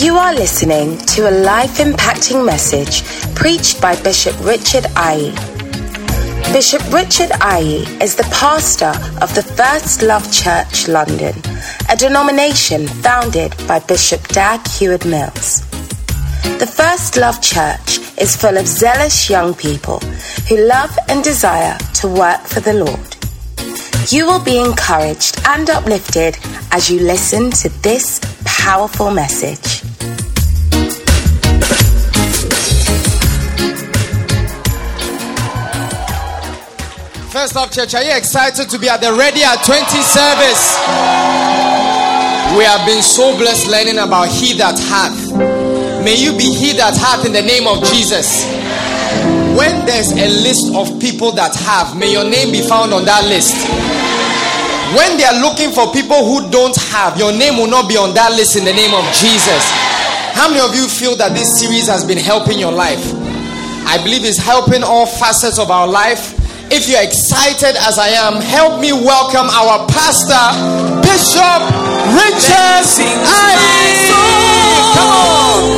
You are listening to a life impacting message preached by Bishop Richard Aye. Bishop Richard Aye is the pastor of the First Love Church London, a denomination founded by Bishop Dag Heward Mills. The First Love Church is full of zealous young people who love and desire to work for the Lord. You will be encouraged and uplifted as you listen to this powerful message. First Love Church, are you excited to be at the Ready at 20 service? We have been so blessed learning about He that hath. May you be He that hath in the name of Jesus. When there's a list of people that have, may your name be found on that list. When they are looking for people who don't have, your name will not be on that list in the name of Jesus. How many of you feel that this series has been helping your life? I believe it's helping all facets of our life. If you're excited as I am, help me welcome our pastor, Bishop Richard Aye. Come on.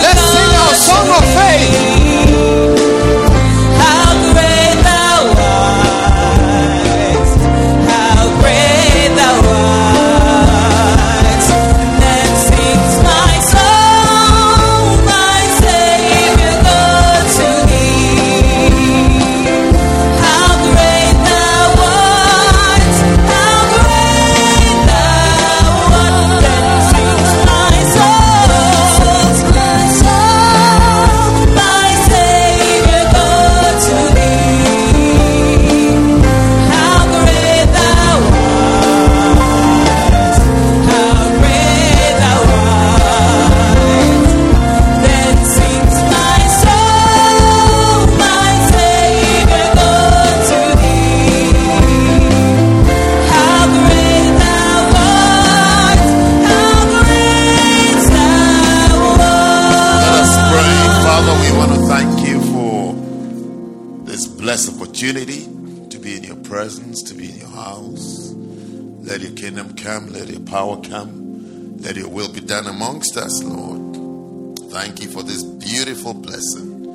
Let's sing our song of faith. Come, let your will be done amongst us, Lord. Thank you for this beautiful blessing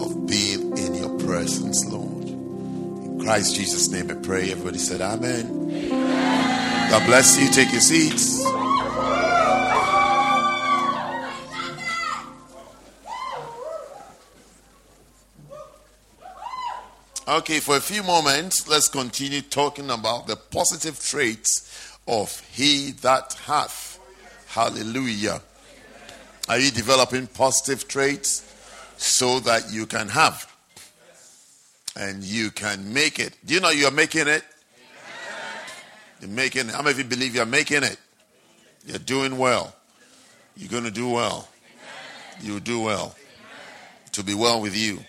of being in your presence, Lord. In Christ Jesus' name I pray. Everybody said, Amen. God bless you. Take your seats. Okay, for a few moments, let's continue talking about the positive traits of he that hath. Hallelujah. Are you developing positive traits so that you can have and you can make it? Do you know you're making it? You're making it. How many of you believe you're making it? You're doing well. You're going to do well. You'll do well. To be well with you.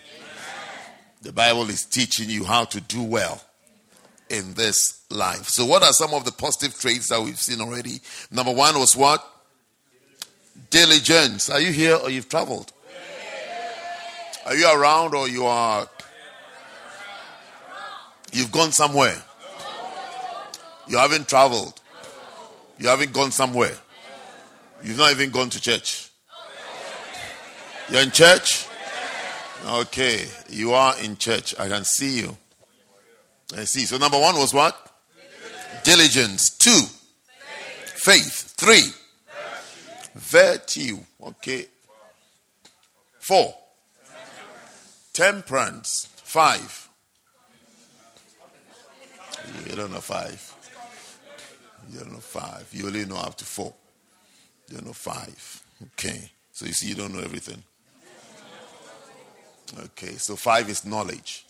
The Bible is teaching you how to do well in this life. So, what are some of the positive traits that we've seen already? Number one was what? Diligence. Are you here or you've traveled? Are you around or you are? You've gone somewhere. You haven't traveled. You haven't gone somewhere. You've not even gone to church. You're in church? Okay, you are in church. I can see you. I see. So number one was what? Diligence. Two, faith. Three, virtue. Okay. Four, temperance. Five. You don't know five. You don't know five. You only know up to four. You don't know five. Okay. So you see, you don't know everything. Okay, so five is knowledge.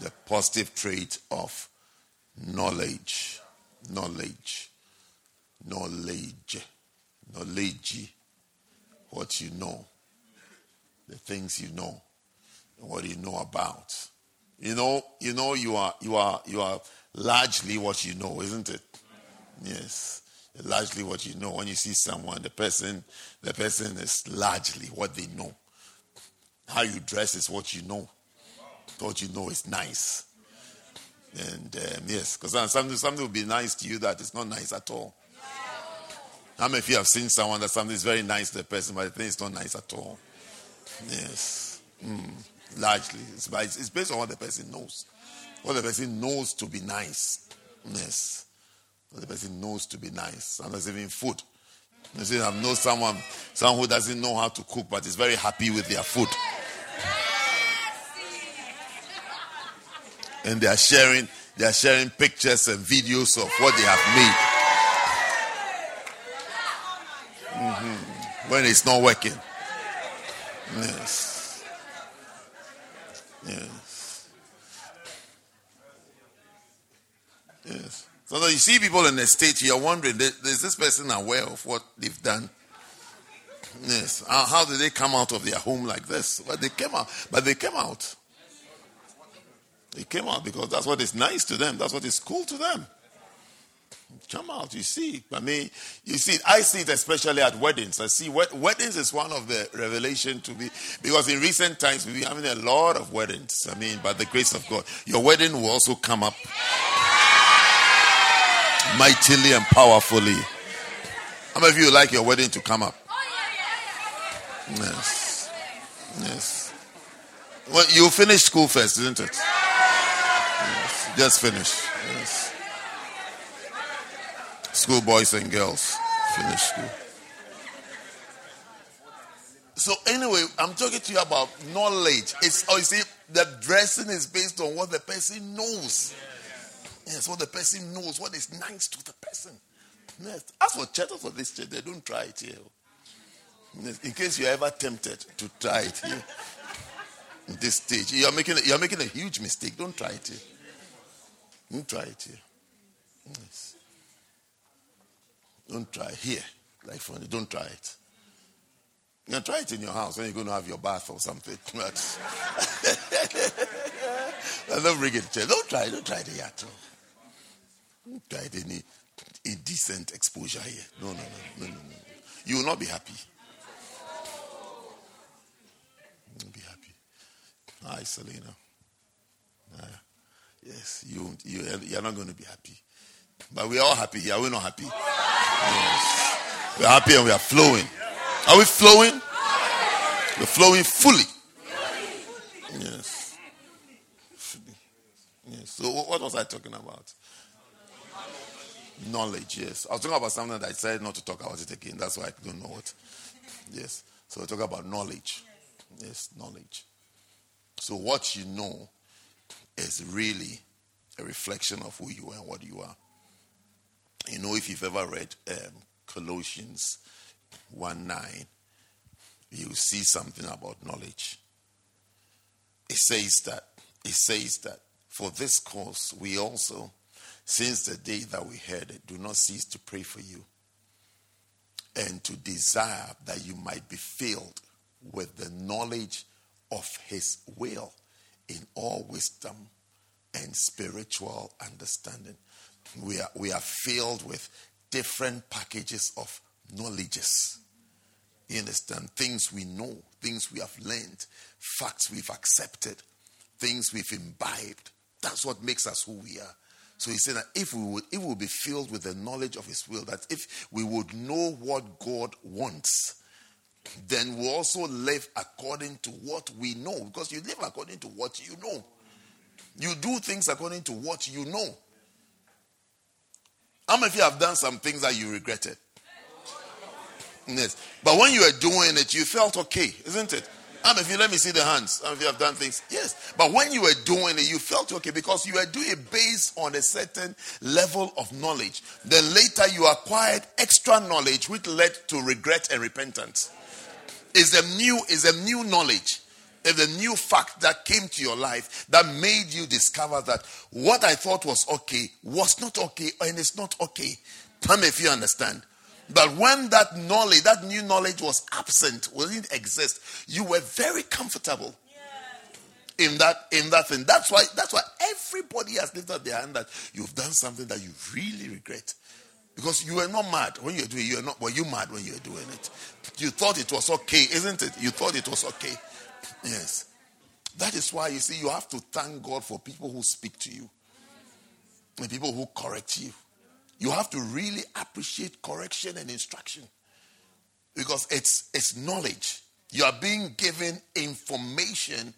The positive trait of knowledge. Knowledge. Knowledge. Knowledge. What you know. The things you know. What you know about. You know, you know you are you are you are largely what you know, isn't it? Yes. Largely what you know. When you see someone, the person the person is largely what they know. How you dress is what you know. Thought you know it's nice. And um, yes, because something, something will be nice to you that is not nice at all. How many of you have seen someone that something is very nice to the person, but the thing is not nice at all? Yes. Mm. Largely. It's, it's based on what the person knows. What the person knows to be nice. Yes. What the person knows to be nice. Sometimes even food. You see, I've known someone, someone who doesn't know how to cook, but is very happy with their food. And they are sharing, they are sharing pictures and videos of what they have made. Mm-hmm. When it's not working. Yes. Yes. Yes. So you see people in the state, you're wondering, is this person aware of what they've done? Yes. How did they come out of their home like this? But they came out. But they came out. They came out because that's what is nice to them. That's what is cool to them. Come out, you see. I mean, you see, I see it especially at weddings. I see weddings is one of the revelation to be because in recent times we've been having a lot of weddings. I mean, by the grace of God, your wedding will also come up mightily and powerfully. How many of you like your wedding to come up? Yes. Yes. Well, you finish school first, isn't it? Just finish. Yes. School boys and girls finish school. So anyway, I'm talking to you about knowledge. It's oh, you see, the dressing is based on what the person knows. Yes, what the person knows, what is nice to the person. Yes. As for church, for this church, they don't try it here. Yes. In case you're ever tempted to try it here, this stage, you're making, a, you're making a huge mistake. Don't try it here. Don't try it here. Yes. Don't try here. Like funny, don't try it. You can try it in your house when you're going to have your bath or something. But don't bring it to church. Don't try it. Don't try it here at all tried any indecent exposure here. No, no, no, no, no, no. You will not be happy. You will be happy. Hi, Selena. Uh, yes, you, you, you're not going to be happy. But we're all happy here. We're not happy. Yes. We're happy and we are flowing. Are we flowing? We're flowing fully. Yes. Yes. So, what was I talking about? Knowledge, yes. I was talking about something that I said not to talk about it again. That's why I don't know what. Yes. So we talk about knowledge. Yes, knowledge. So what you know is really a reflection of who you are and what you are. You know, if you've ever read um, Colossians 1 9, you see something about knowledge. It says that, it says that for this cause we also since the day that we heard it, do not cease to pray for you and to desire that you might be filled with the knowledge of His will in all wisdom and spiritual understanding. We are, we are filled with different packages of knowledges. You understand? Things we know, things we have learned, facts we've accepted, things we've imbibed. That's what makes us who we are. So he said that if we would, if we would be filled with the knowledge of his will, that if we would know what God wants, then we also live according to what we know. Because you live according to what you know. You do things according to what you know. How many of you have done some things that you regretted? Yes. But when you were doing it, you felt okay, isn't it? And if you let me see the hands, and if you have done things, yes. But when you were doing it, you felt okay because you were doing it based on a certain level of knowledge. Then later you acquired extra knowledge, which led to regret and repentance. Is a new is a new knowledge, is a new fact that came to your life that made you discover that what I thought was okay was not okay, and it's not okay. Tell me if you understand. But when that knowledge, that new knowledge was absent, didn't exist, you were very comfortable in that in that thing. That's why that's why everybody has lifted their hand that you've done something that you really regret. Because you were not mad when you were doing it. You were not were you mad when you were doing it? You thought it was okay, isn't it? You thought it was okay. Yes. That is why you see, you have to thank God for people who speak to you and people who correct you. You have to really appreciate correction and instruction because it's, it's knowledge. You are being given information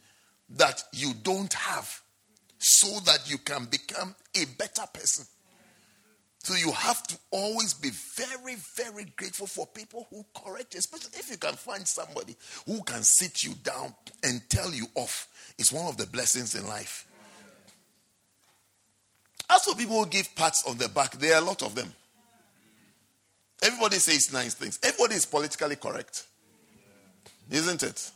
that you don't have so that you can become a better person. So you have to always be very, very grateful for people who correct you, especially if you can find somebody who can sit you down and tell you off. It's one of the blessings in life. As for people who give pats on the back, there are a lot of them. Everybody says nice things. Everybody is politically correct. Isn't it?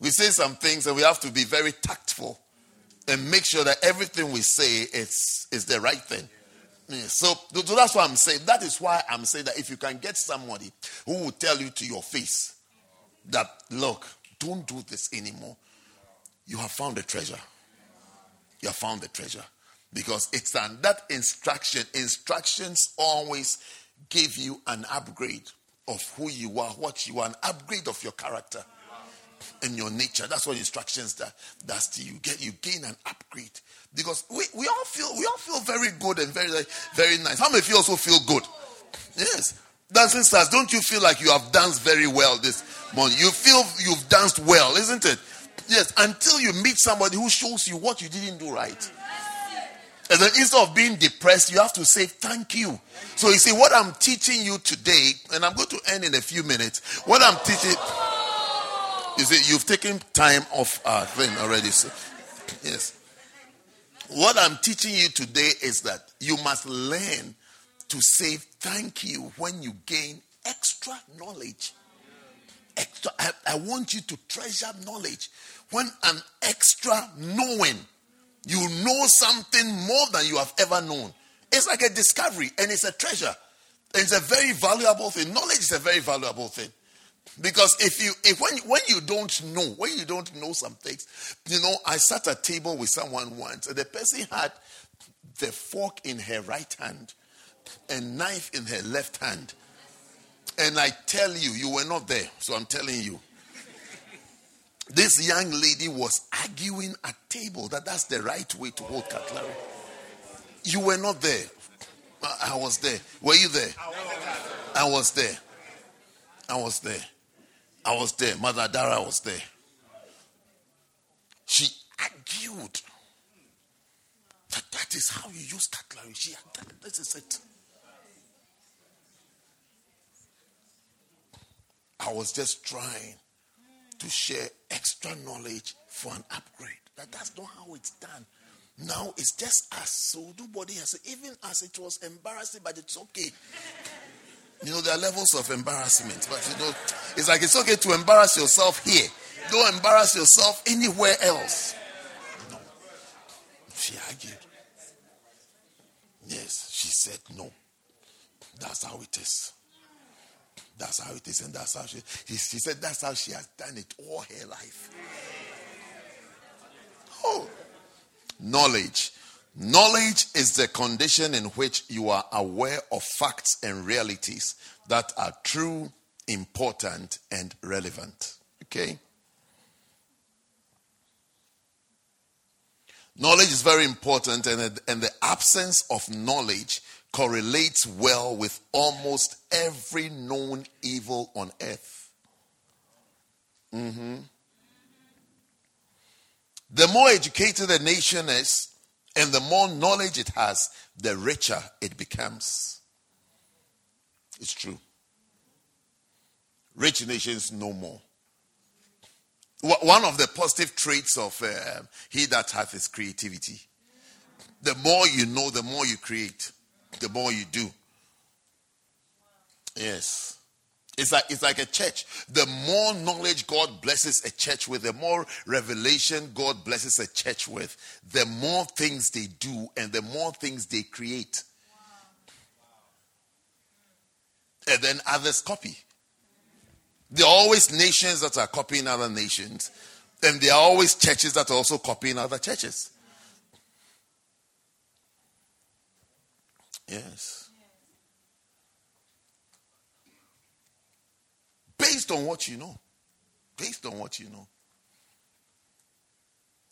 We say some things and we have to be very tactful and make sure that everything we say is, is the right thing. Yeah, so, so that's what I'm saying. That is why I'm saying that if you can get somebody who will tell you to your face that, look, don't do this anymore, you have found a treasure. You have found the treasure. Because it's an, that instruction, instructions always give you an upgrade of who you are, what you are, an upgrade of your character and your nature. That's what instructions that does to you. Get you gain an upgrade because we, we all feel we all feel very good and very very nice. How many of you also feel good? Yes. Dancing stars, don't you feel like you have danced very well this morning? You feel you've danced well, isn't it? Yes, until you meet somebody who shows you what you didn't do right. And then instead of being depressed, you have to say thank you. So you see, what I'm teaching you today, and I'm going to end in a few minutes. What I'm teaching, you see, you've taken time off uh, our thing already. So, yes. What I'm teaching you today is that you must learn to say thank you when you gain extra knowledge. Extra, I, I want you to treasure knowledge. When an extra knowing you know something more than you have ever known. It's like a discovery and it's a treasure. It's a very valuable thing. Knowledge is a very valuable thing. Because if you if when when you don't know, when you don't know some things, you know, I sat at a table with someone once, and the person had the fork in her right hand and knife in her left hand. And I tell you, you were not there, so I'm telling you. This young lady was arguing at table that that's the right way to hold cutlery. You were not there. I was there. Were you there? I was there. I was there. I was there. Mother Dara was there. She argued that that is how you use cutlery. She this is it. I was just trying to share extra knowledge for an upgrade. That, that's not how it's done. Now it's just as so nobody has even as it was embarrassing, but it's okay. You know, there are levels of embarrassment, but you know, it's like it's okay to embarrass yourself here. Don't embarrass yourself anywhere else. No. She argued. Yes, she said no. That's how it is. That's how it is, and that's how she, she, she said that's how she has done it all her life. Oh, knowledge. Knowledge is the condition in which you are aware of facts and realities that are true, important, and relevant. Okay? Knowledge is very important, and, and the absence of knowledge correlates well with almost every known evil on earth. Mm-hmm. The more educated a nation is, and the more knowledge it has, the richer it becomes. It's true. Rich nations know more. One of the positive traits of uh, he that hath is creativity. The more you know, the more you create the more you do. Yes. It's like it's like a church. The more knowledge God blesses a church with, the more revelation God blesses a church with, the more things they do and the more things they create. And then others copy. There are always nations that are copying other nations, and there are always churches that are also copying other churches. Yes. Based on what you know. Based on what you know.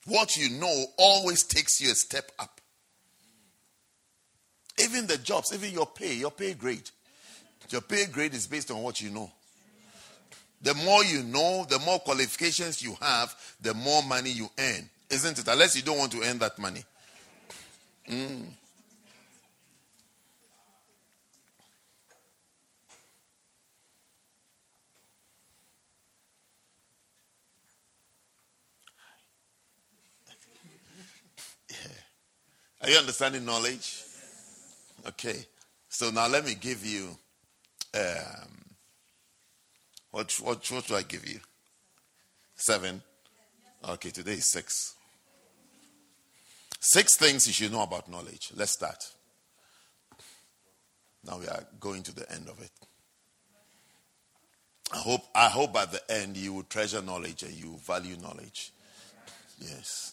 What you know always takes you a step up. Even the jobs, even your pay, your pay grade. Your pay grade is based on what you know. The more you know, the more qualifications you have, the more money you earn. Isn't it? Unless you don't want to earn that money. Mm. Are you understanding knowledge? Okay. So now let me give you um, what, what, what do I give you? Seven? Okay, today is six. Six things you should know about knowledge. Let's start. Now we are going to the end of it. I hope, I hope at the end you will treasure knowledge and you value knowledge. Yes.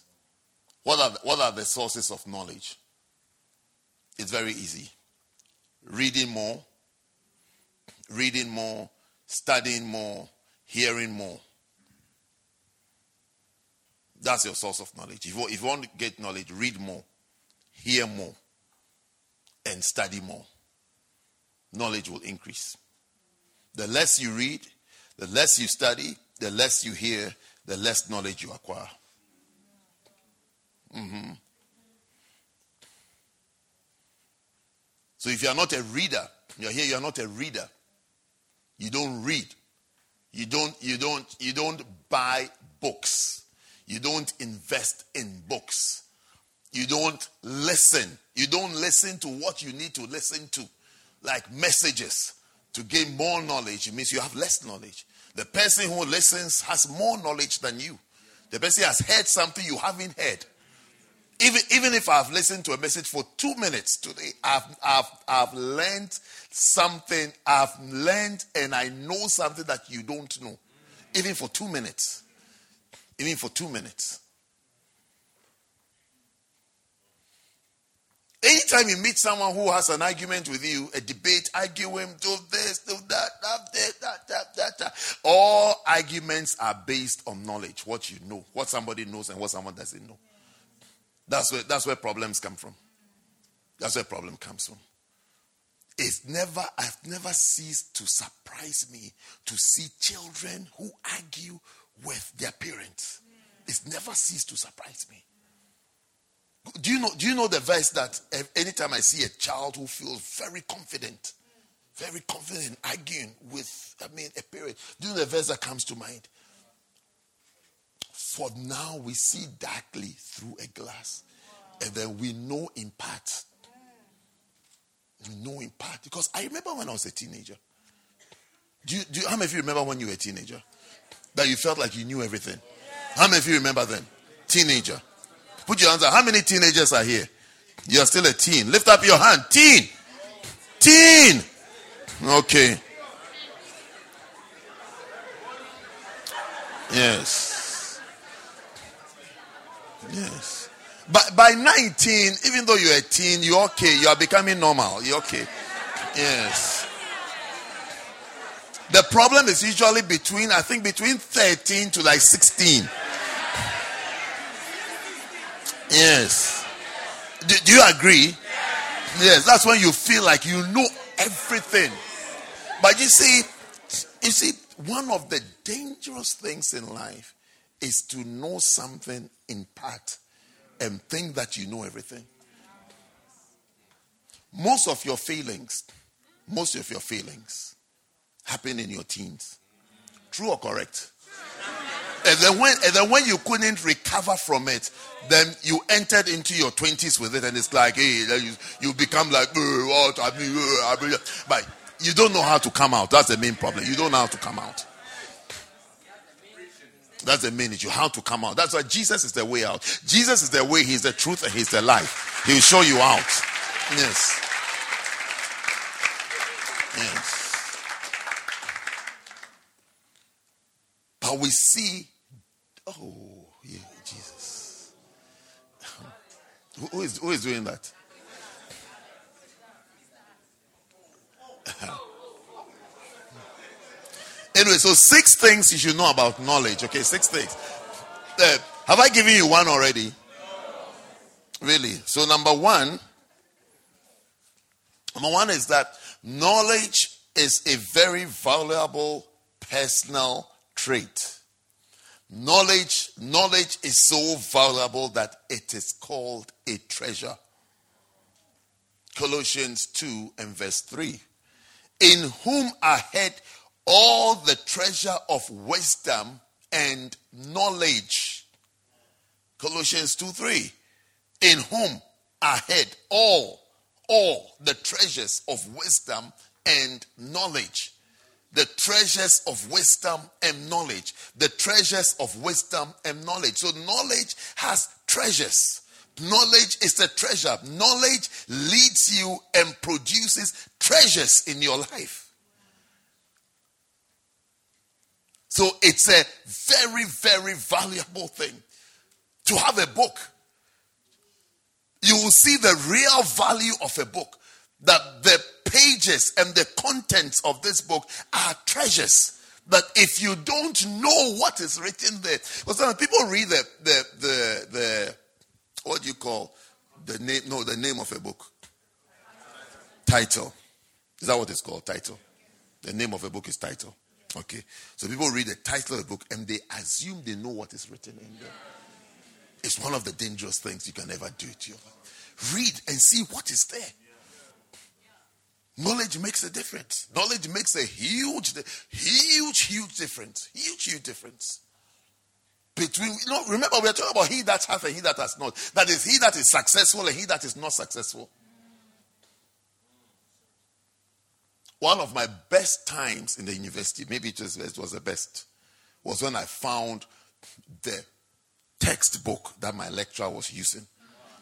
What are, the, what are the sources of knowledge? It's very easy. Reading more, reading more, studying more, hearing more. That's your source of knowledge. If you, if you want to get knowledge, read more, hear more, and study more. Knowledge will increase. The less you read, the less you study, the less you hear, the less knowledge you acquire. Mm-hmm. So if you are not a reader, you're here, you're not a reader. You don't read. You don't, you don't, you don't buy books. You don't invest in books. You don't listen. You don't listen to what you need to listen to, like messages to gain more knowledge. It means you have less knowledge. The person who listens has more knowledge than you. The person has heard something you haven't heard. Even, even if I've listened to a message for two minutes today, I've, I've, I've learned something. I've learned and I know something that you don't know. Even for two minutes. Even for two minutes. Anytime you meet someone who has an argument with you, a debate, argue him, do this, do that, that, that, that, that, that. All arguments are based on knowledge, what you know, what somebody knows and what someone doesn't know. That's where, that's where problems come from. That's where problem comes from. It's never, I've never ceased to surprise me to see children who argue with their parents. It's never ceased to surprise me. Do you know, do you know the verse that anytime I see a child who feels very confident, very confident arguing with, I mean, a parent, do you know the verse that comes to mind? For now we see darkly through a glass, and then we know in part. We know in part. Because I remember when I was a teenager. Do you, do you, how many of you remember when you were a teenager? That you felt like you knew everything? How many of you remember then? Teenager. Put your hands up. How many teenagers are here? You're still a teen. Lift up your hand. Teen. Teen. Okay. Yes. Yes. But by 19, even though you're a teen, you're okay. You are becoming normal. You're okay. Yes. The problem is usually between, I think, between 13 to like 16. Yes. Do, do you agree? Yes. That's when you feel like you know everything. But you see, you see, one of the dangerous things in life is to know something in part and think that you know everything. Most of your feelings, most of your feelings happen in your teens. True or correct? And then when and then when you couldn't recover from it, then you entered into your twenties with it, and it's like, hey, you, you become like, what? I mean, I mean, but you don't know how to come out. That's the main problem. You don't know how to come out. That's the you how to come out. That's why Jesus is the way out. Jesus is the way, He's the truth, and He's the life. He will show you out. Yes. Yes. But we see, oh, yeah, Jesus. who, is, who is doing that? Anyway, so six things you should know about knowledge. Okay, six things. Uh, Have I given you one already? Really? So, number one, number one is that knowledge is a very valuable personal trait. Knowledge, knowledge is so valuable that it is called a treasure. Colossians 2 and verse 3. In whom are hid all the treasure of wisdom and knowledge. Colossians 2 3. In whom are hid all, all the treasures of wisdom and knowledge. The treasures of wisdom and knowledge. The treasures of wisdom and knowledge. So, knowledge has treasures. Knowledge is a treasure. Knowledge leads you and produces treasures in your life. So it's a very, very valuable thing to have a book. You will see the real value of a book. That the pages and the contents of this book are treasures. But if you don't know what is written there, because people read the, the, the, the what do you call the name? No, the name of a book. Title. Is that what it's called? Title. The name of a book is title. Okay. So people read the title of the book and they assume they know what is written in there. It's one of the dangerous things you can ever do to your life. Read and see what is there. Knowledge makes a difference. Knowledge makes a huge, huge, huge difference. Huge, huge difference between you know remember we are talking about he that hath and he that has not that is he that is successful and he that is not successful one of my best times in the university maybe it was, it was the best was when i found the textbook that my lecturer was using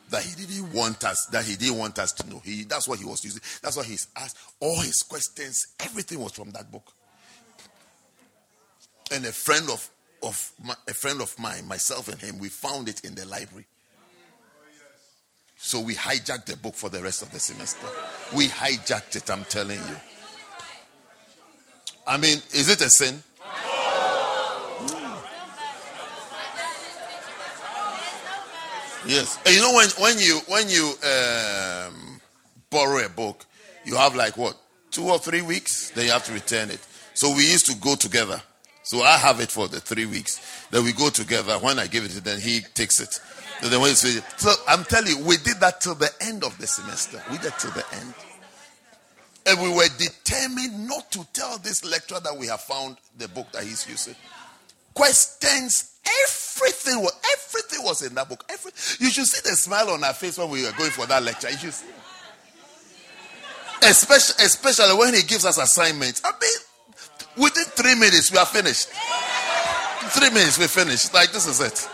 that he didn't want us that he didn't want us to know he that's what he was using that's what he's asked all his questions everything was from that book and a friend of of my, a friend of mine, myself and him, we found it in the library. So we hijacked the book for the rest of the semester. We hijacked it, I'm telling you. I mean, is it a sin? Yes. And you know when when you when you um, borrow a book, you have like what two or three weeks. Then you have to return it. So we used to go together. So I have it for the three weeks. Then we go together. When I give it to then he takes it. then when say, so I'm telling you, we did that till the end of the semester. We did till the end. And we were determined not to tell this lecturer that we have found the book that he's using. Questions, everything was everything was in that book. Every, you should see the smile on our face when we were going for that lecture. You should see. Especially, especially when he gives us assignments. I mean, Within three minutes, we are finished. Three minutes, we're finished. Like, this is it.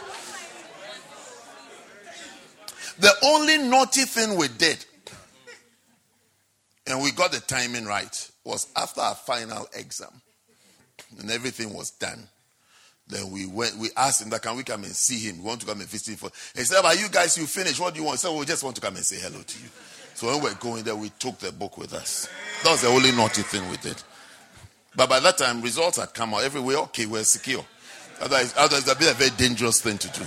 The only naughty thing we did, and we got the timing right, was after our final exam, and everything was done. Then we went, we asked him that can we come and see him? We want to come and visit him. For, he said, But you guys, you finished. What do you want? So we just want to come and say hello to you. So when we we're going there, we took the book with us. That was the only naughty thing we did. But by that time, results had come out everywhere. Okay, we're secure. Otherwise, otherwise that'd be a very dangerous thing to do.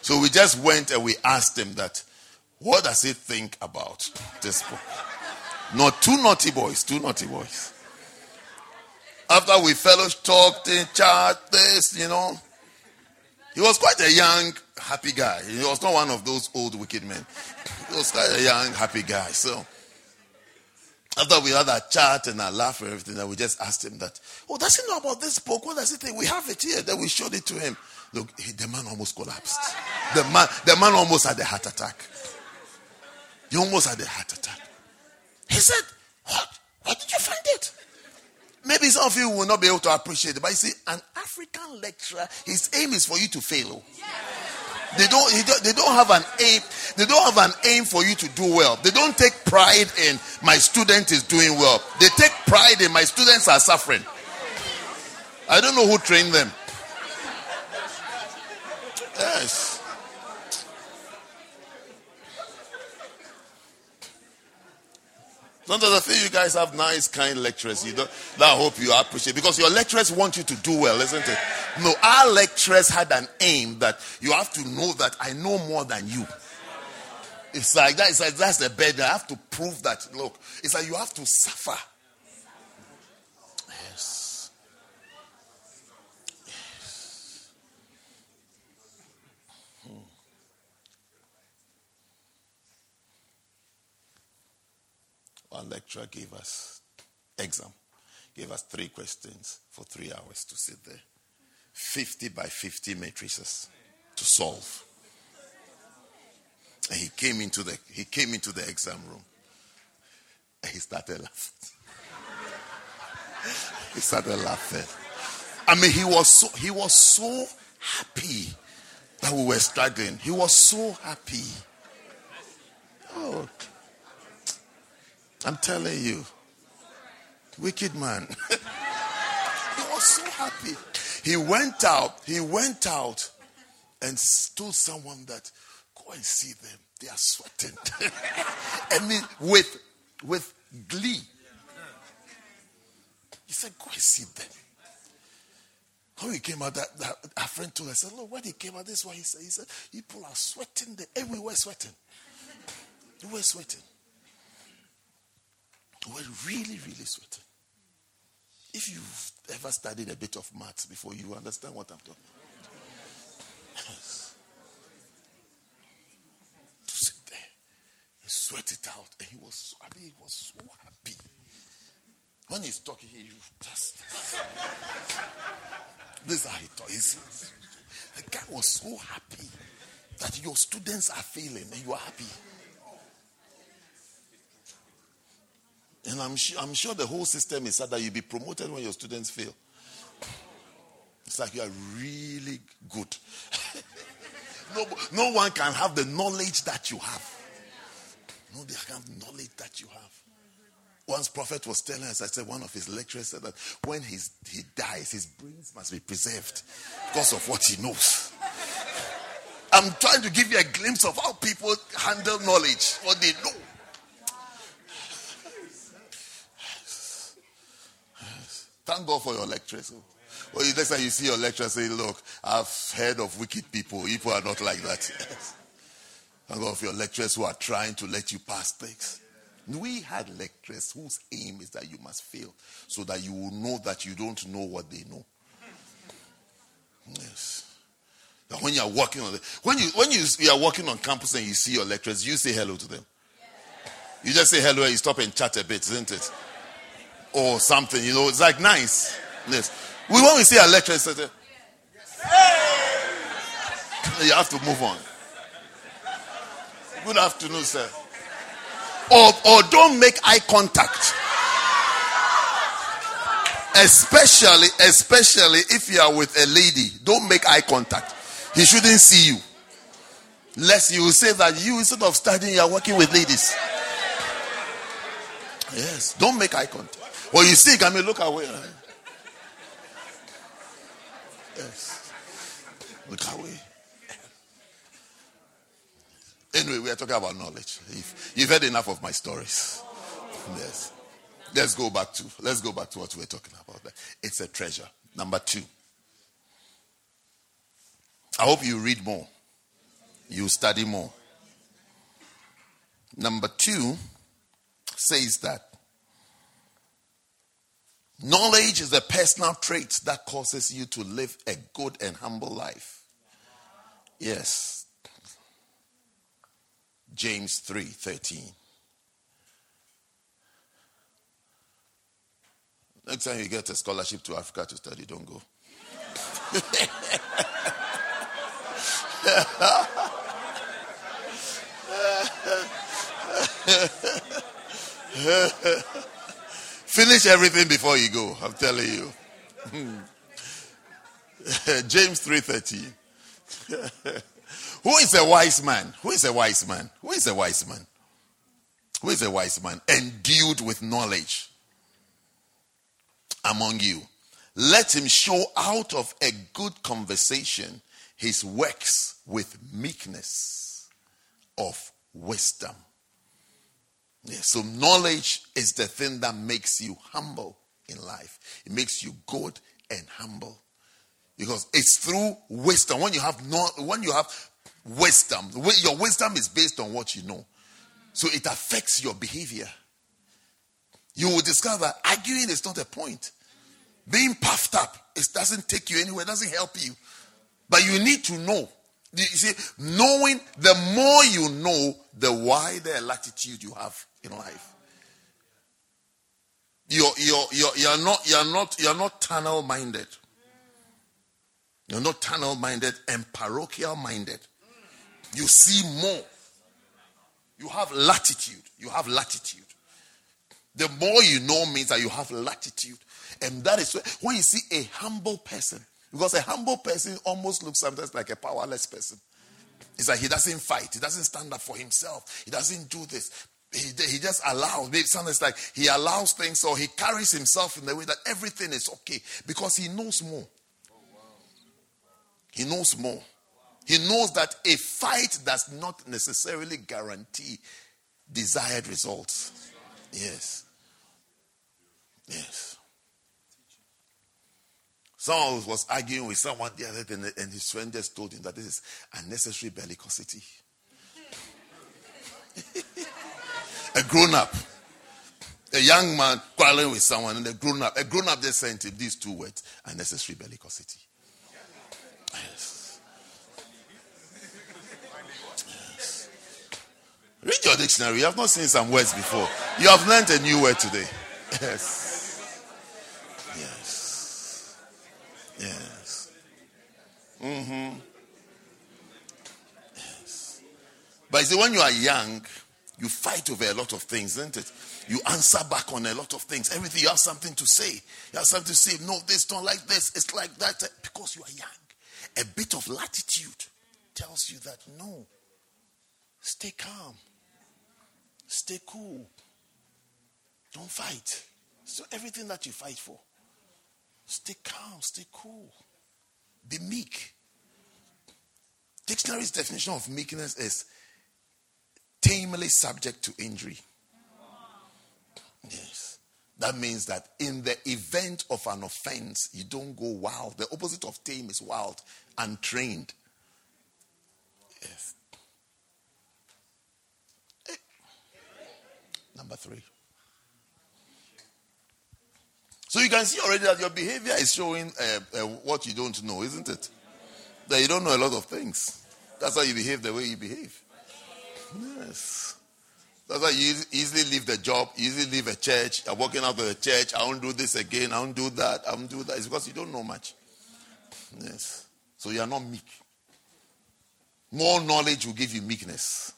So we just went and we asked him that, what does he think about this book? Not two naughty boys, two naughty boys. After we fellows talked in chat, this, you know, he was quite a young, happy guy. He was not one of those old wicked men. He was quite a young, happy guy. So after we had our chat and our laugh and everything, then we just asked him that, Oh, does he know about this book? What does he think? We have it here. Then we showed it to him. Look, he, the man almost collapsed. The man, the man almost had a heart attack. He almost had a heart attack. He said, What? Where did you find it? Maybe some of you will not be able to appreciate it, but you see, an African lecturer, his aim is for you to fail. They don't, they don't have an aim. They don't have an aim for you to do well. They don't take pride in my student is doing well. They take pride in my students are suffering. I don't know who trained them. Yes. Sometimes I feel you guys have nice, kind lecturers. You don't, that I hope you appreciate because your lecturers want you to do well, isn't it? No, our lecturers had an aim that you have to know that I know more than you. It's like that. It's like that's the bed. I have to prove that. Look, it's like you have to suffer. One lecturer gave us exam, gave us three questions for three hours to sit there, 50 by 50 matrices to solve. And he came into the he came into the exam room. And he started laughing. he started laughing. I mean, he was so he was so happy that we were struggling. He was so happy. Oh, I'm telling you, wicked man. he was so happy. He went out. He went out and told someone that Go and see them. They are sweating. I mean, with, with glee. He said, Go and see them. When he came out, that, that our friend told us, Look, when he came out, this is what he said. He said, People are sweating. They, everywhere sweating. They were sweating. Were really, really sweating. If you've ever studied a bit of maths before, you understand what I'm talking about. Yes. sweat it out. And he was, I mean, he was so happy. When he's talking, he just. this is how he talks. The guy was so happy that your students are failing and you are happy. And I'm sure, I'm sure the whole system is that you'll be promoted when your students fail. It's like you are really good. no, no one can have the knowledge that you have. No, they have knowledge that you have. Once prophet was telling us, I said one of his lecturers said that when he's, he dies, his brains must be preserved because of what he knows. I'm trying to give you a glimpse of how people handle knowledge, what they know. Thank God for your lecturers. Well, oh, next time you see your lecturer, say, Look, I've heard of wicked people. People are not like that. And of your lecturers who are trying to let you pass things. We had lecturers whose aim is that you must fail so that you will know that you don't know what they know. Yes. That when you are working on the, when you when you, you are working on campus and you see your lecturers, you say hello to them. You just say hello and you stop and chat a bit, isn't it? Or something, you know, it's like nice. Yes. We when we see our lecturers, you have to move on. Good afternoon, sir. Or, or don't make eye contact. Especially, especially if you are with a lady, don't make eye contact. He shouldn't see you. Lest you say that you, instead of studying, you are working with ladies. Yes, don't make eye contact. When you see, I mean, look away. Yes, look away. Anyway, we are talking about knowledge. If you've heard enough of my stories. Yes. Let's go back to let's go back to what we are talking about. It's a treasure. Number two. I hope you read more. You study more. Number two says that knowledge is a personal trait that causes you to live a good and humble life. Yes. James 3:13. Next time you get a scholarship to Africa to study, don't go. Finish everything before you go. I'm telling you. Hmm. James 3:30. Who is a wise man? Who is a wise man? Who is a wise man? Who is a wise man? Endued with knowledge among you. Let him show out of a good conversation his works with meekness of wisdom. Yeah, so, knowledge is the thing that makes you humble in life, it makes you good and humble. Because it's through wisdom. When you have no, when you have wisdom, your wisdom is based on what you know. So it affects your behavior. You will discover arguing is not a point. Being puffed up, it doesn't take you anywhere, it doesn't help you. But you need to know. You see, knowing, the more you know, the wider latitude you have in life. You're, you're, you're, you're, not, you're, not, you're not tunnel minded. You're not tunnel minded and parochial minded. You see more. You have latitude. You have latitude. The more you know means that you have latitude. And that is when you see a humble person, because a humble person almost looks sometimes like a powerless person. It's like he doesn't fight, he doesn't stand up for himself, he doesn't do this. He, he just allows. Maybe sometimes like he allows things or he carries himself in the way that everything is okay because he knows more. He knows more. He knows that a fight does not necessarily guarantee desired results. Yes. Yes. Someone was arguing with someone the other day, and his friend just told him that this is unnecessary bellicosity. a grown up, a young man quarreling with someone, and a grown up, a grown up just sent him these two words unnecessary bellicosity. Yes. yes. Read your dictionary. You have not seen some words before. You have learned a new word today. Yes. Yes. Yes. Mm-hmm. Yes. But you see, when you are young, you fight over a lot of things, isn't it? You answer back on a lot of things. Everything you have something to say. You have something to say. No, this don't like this. It's like that because you are young. A bit of latitude tells you that no. Stay calm. Stay cool. Don't fight. So everything that you fight for. Stay calm, stay cool. Be meek. Dictionary's definition of meekness is tamely subject to injury. Yes. That means that in the event of an offense, you don't go wild. The opposite of tame is wild, untrained. Yes. Number three. So you can see already that your behavior is showing uh, uh, what you don't know, isn't it? That you don't know a lot of things. That's how you behave the way you behave. Yes. That's why you easily leave the job, easily leave a church. You're walking out of the church. I won't do this again. I won't do that. I won't do that. It's because you don't know much. Yes. So you are not meek. More knowledge will give you meekness.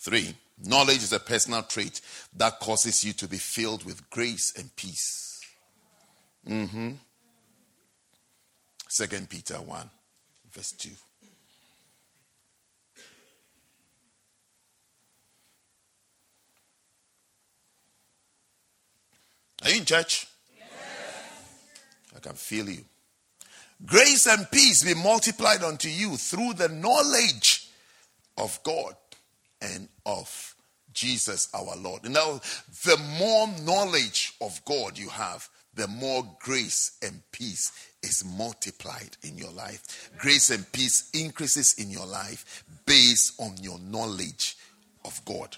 Three. Knowledge is a personal trait that causes you to be filled with grace and peace. Mm-hmm. Second Peter 1, verse 2. Are you in church? Yes. I can feel you. Grace and peace be multiplied unto you through the knowledge of God and of Jesus our Lord. Now, the more knowledge of God you have, the more grace and peace is multiplied in your life. Grace and peace increases in your life based on your knowledge of God.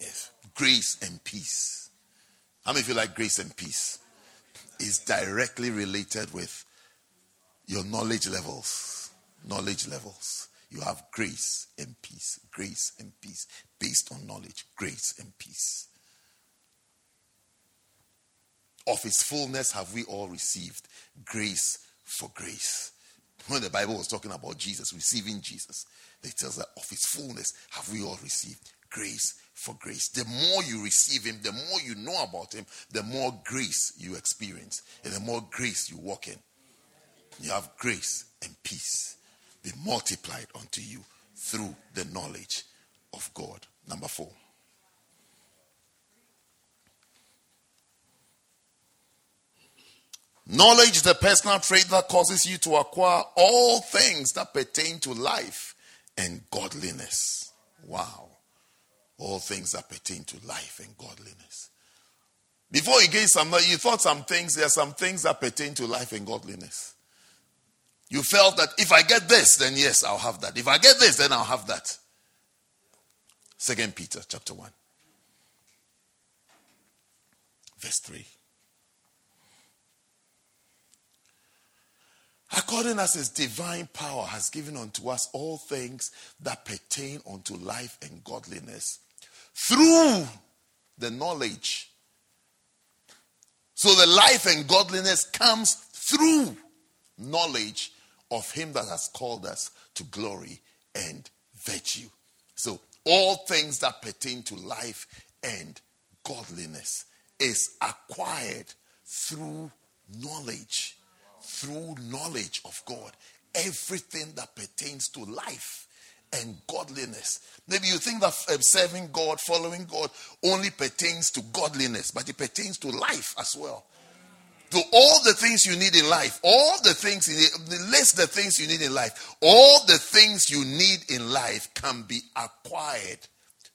Yes, grace and peace. How many of you like grace and peace? Is directly related with your knowledge levels. Knowledge levels. You have grace and peace, grace and peace, based on knowledge, grace and peace. Of his fullness have we all received grace for grace. When the Bible was talking about Jesus, receiving Jesus, it tells that of his fullness have we all received grace for grace. The more you receive him, the more you know about him, the more grace you experience, and the more grace you walk in. You have grace and peace be multiplied unto you through the knowledge of God. Number four. Knowledge is the personal trait that causes you to acquire all things that pertain to life and godliness. Wow. All things that pertain to life and godliness. Before you gain some, you thought some things, there are some things that pertain to life and godliness. You felt that if I get this, then yes, I'll have that. If I get this, then I'll have that. Second Peter chapter 1. Verse 3. According as his divine power has given unto us all things that pertain unto life and godliness through the knowledge. So the life and godliness comes through knowledge of him that has called us to glory and virtue. So all things that pertain to life and godliness is acquired through knowledge through knowledge of God. Everything that pertains to life and godliness. Maybe you think that um, serving God, following God only pertains to godliness, but it pertains to life as well. To all the things you need in life, all the things, in the list the things you need in life, all the things you need in life can be acquired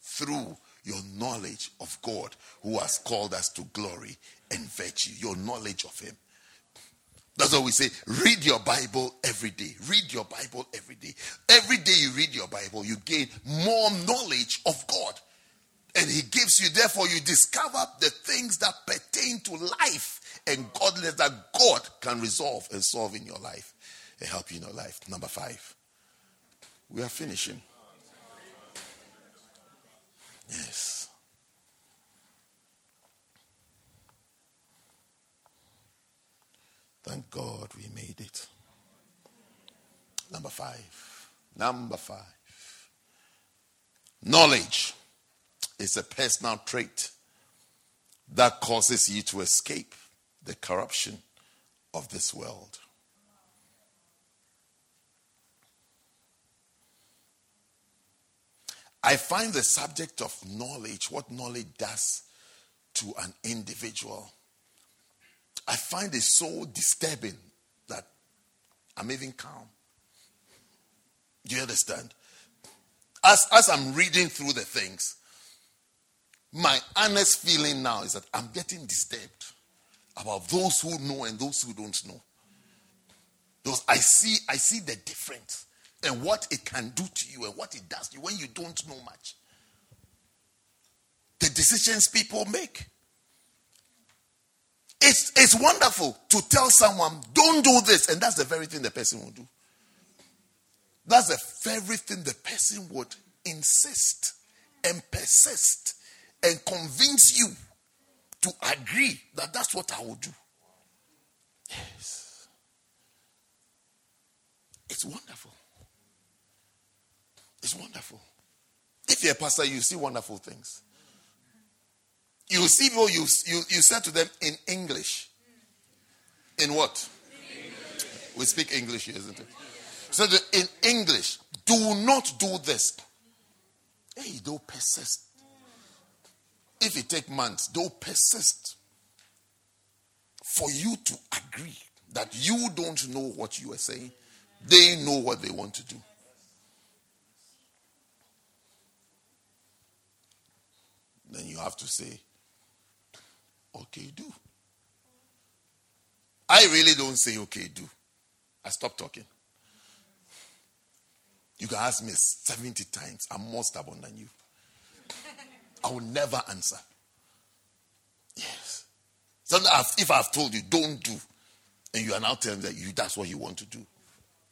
through your knowledge of God who has called us to glory and virtue, your knowledge of Him. That's what we say. Read your Bible every day. Read your Bible every day. Every day you read your Bible, you gain more knowledge of God. And He gives you, therefore, you discover the things that pertain to life and godliness that God can resolve and solve in your life and help you in your life. Number five. We are finishing. Yes. Thank God we made it. Number five. Number five. Knowledge is a personal trait that causes you to escape the corruption of this world. I find the subject of knowledge, what knowledge does to an individual, I find it so disturbing that I'm even calm. Do you understand? As, as I'm reading through the things, my honest feeling now is that I'm getting disturbed about those who know and those who don't know. Those I see, I see the difference and what it can do to you and what it does you when you don't know much. The decisions people make. It's, it's wonderful to tell someone, don't do this, and that's the very thing the person will do. That's the very thing the person would insist and persist and convince you to agree that that's what I will do. Yes. It's wonderful. It's wonderful. If you're a pastor, you see wonderful things. You see people, you, you, you said to them in English. In what? English. We speak English here, isn't it? So in English, do not do this. Hey, don't persist. If it take months, don't persist. For you to agree that you don't know what you are saying, they know what they want to do. Then you have to say, okay, do. I really don't say okay, do. I stop talking. You can ask me 70 times. I'm more stubborn than you. I will never answer. Yes. Sometimes if I've told you, don't do, and you are now telling me that you that's what you want to do.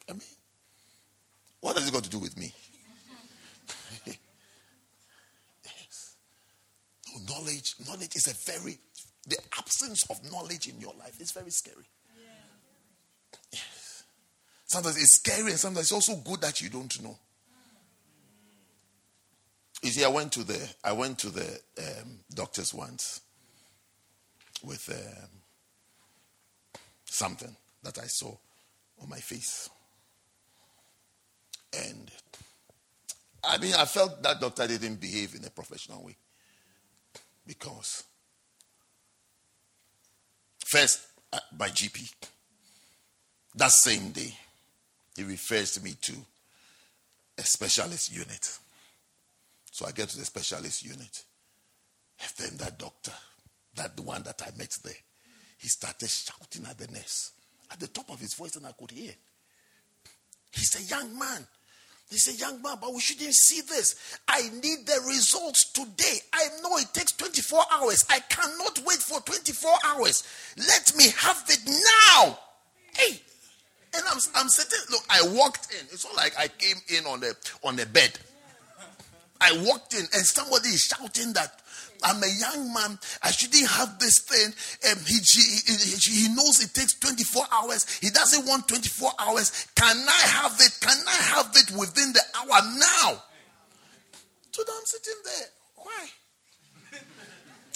I mean, what has it got to do with me? yes. No, knowledge, knowledge is a very the absence of knowledge in your life is very scary. Yes. Sometimes it's scary and sometimes it's also good that you don't know. You see, I went to the I went to the um, doctors once with um, something that I saw on my face, and I mean, I felt that doctor didn't behave in a professional way because First, uh, by GP. That same day, he refers me to a specialist unit. So I get to the specialist unit. And then that doctor that the one that I met there, he started shouting at the nurse at the top of his voice, and I could hear. He's a young man. He's a young man, but we shouldn't see this. I need the results today. I know it takes 24 hours. I cannot wait for 24 hours. Let me have it now. Hey. And I'm, I'm sitting, look, I walked in. It's not like I came in on the on the bed. I walked in and somebody is shouting that I'm a young man. I shouldn't have this thing. Um, he, he, he knows it takes 24 hours. He doesn't want 24 hours. Can I have it? Can I have it within the hour now? So I'm sitting there. Why?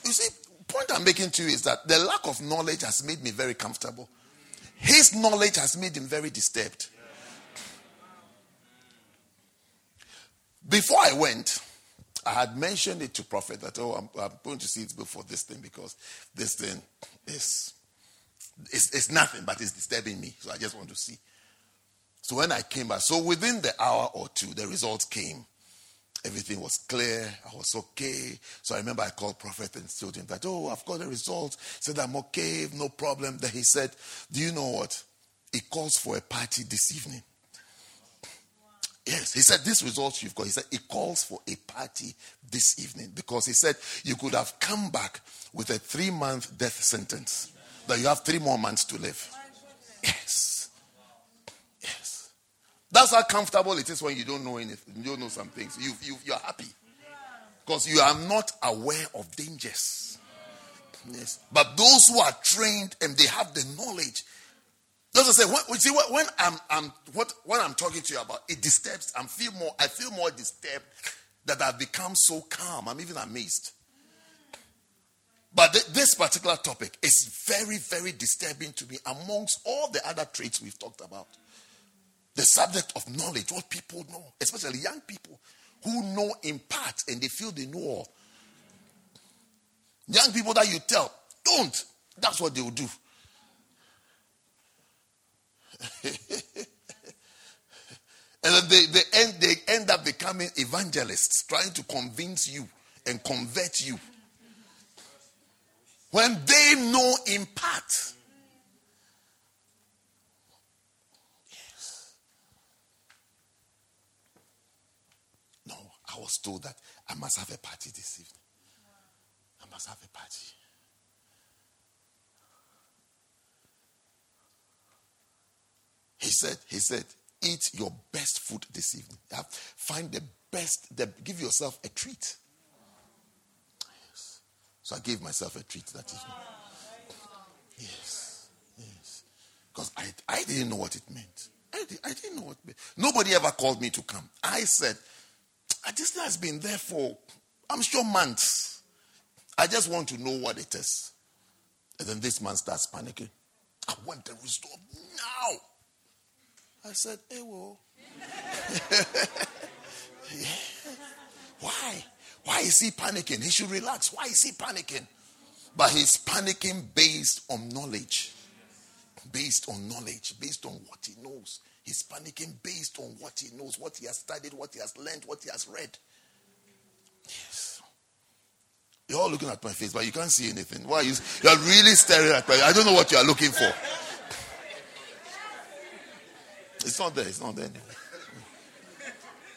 You see, point I'm making to you is that the lack of knowledge has made me very comfortable. His knowledge has made him very disturbed. Before I went, I had mentioned it to Prophet that, oh, I'm, I'm going to see it before this thing because this thing is it's, it's nothing, but it's disturbing me. So I just want to see. So when I came back, so within the hour or two, the results came. Everything was clear. I was okay. So I remember I called Prophet and told him that, oh, I've got the results. Said I'm okay, no problem. Then he said, Do you know what? It calls for a party this evening. Yes, he said, This results you've got. He said, It calls for a party this evening because he said you could have come back with a three month death sentence, that you have three more months to live. Yes. Yes. That's how comfortable it is when you don't know anything, you don't know some things. You, you, you're happy because you are not aware of dangers. Yes. But those who are trained and they have the knowledge, doesn't say when, see when I'm, I'm what when I'm talking to you about it disturbs. I feel more. I feel more disturbed that I've become so calm. I'm even amazed. But th- this particular topic is very, very disturbing to me amongst all the other traits we've talked about. The subject of knowledge, what people know, especially young people who know in part and they feel they know all. Young people that you tell, don't. That's what they will do. and then they, they, end, they end up becoming evangelists, trying to convince you and convert you. When they know in part. Yes. No, I was told that I must have a party this evening. I must have a party. He said, he said, eat your best food this evening. Find the best, the, give yourself a treat. Yes. So I gave myself a treat that evening. Yes. Yes. Because I, I didn't know what it meant. I, did, I didn't know what. Nobody ever called me to come. I said, ah, this has been there for, I'm sure, months. I just want to know what it is. And then this man starts panicking. I want the result now. I said, hey, well. yeah. Why? Why is he panicking? He should relax. Why is he panicking? But he's panicking based on knowledge. Based on knowledge, based on what he knows. He's panicking based on what he knows, what he has studied, what he has learned, what he has read. Yes. You're all looking at my face, but you can't see anything. Why? You, you're really staring at me. I don't know what you are looking for. It's not there. It's not there.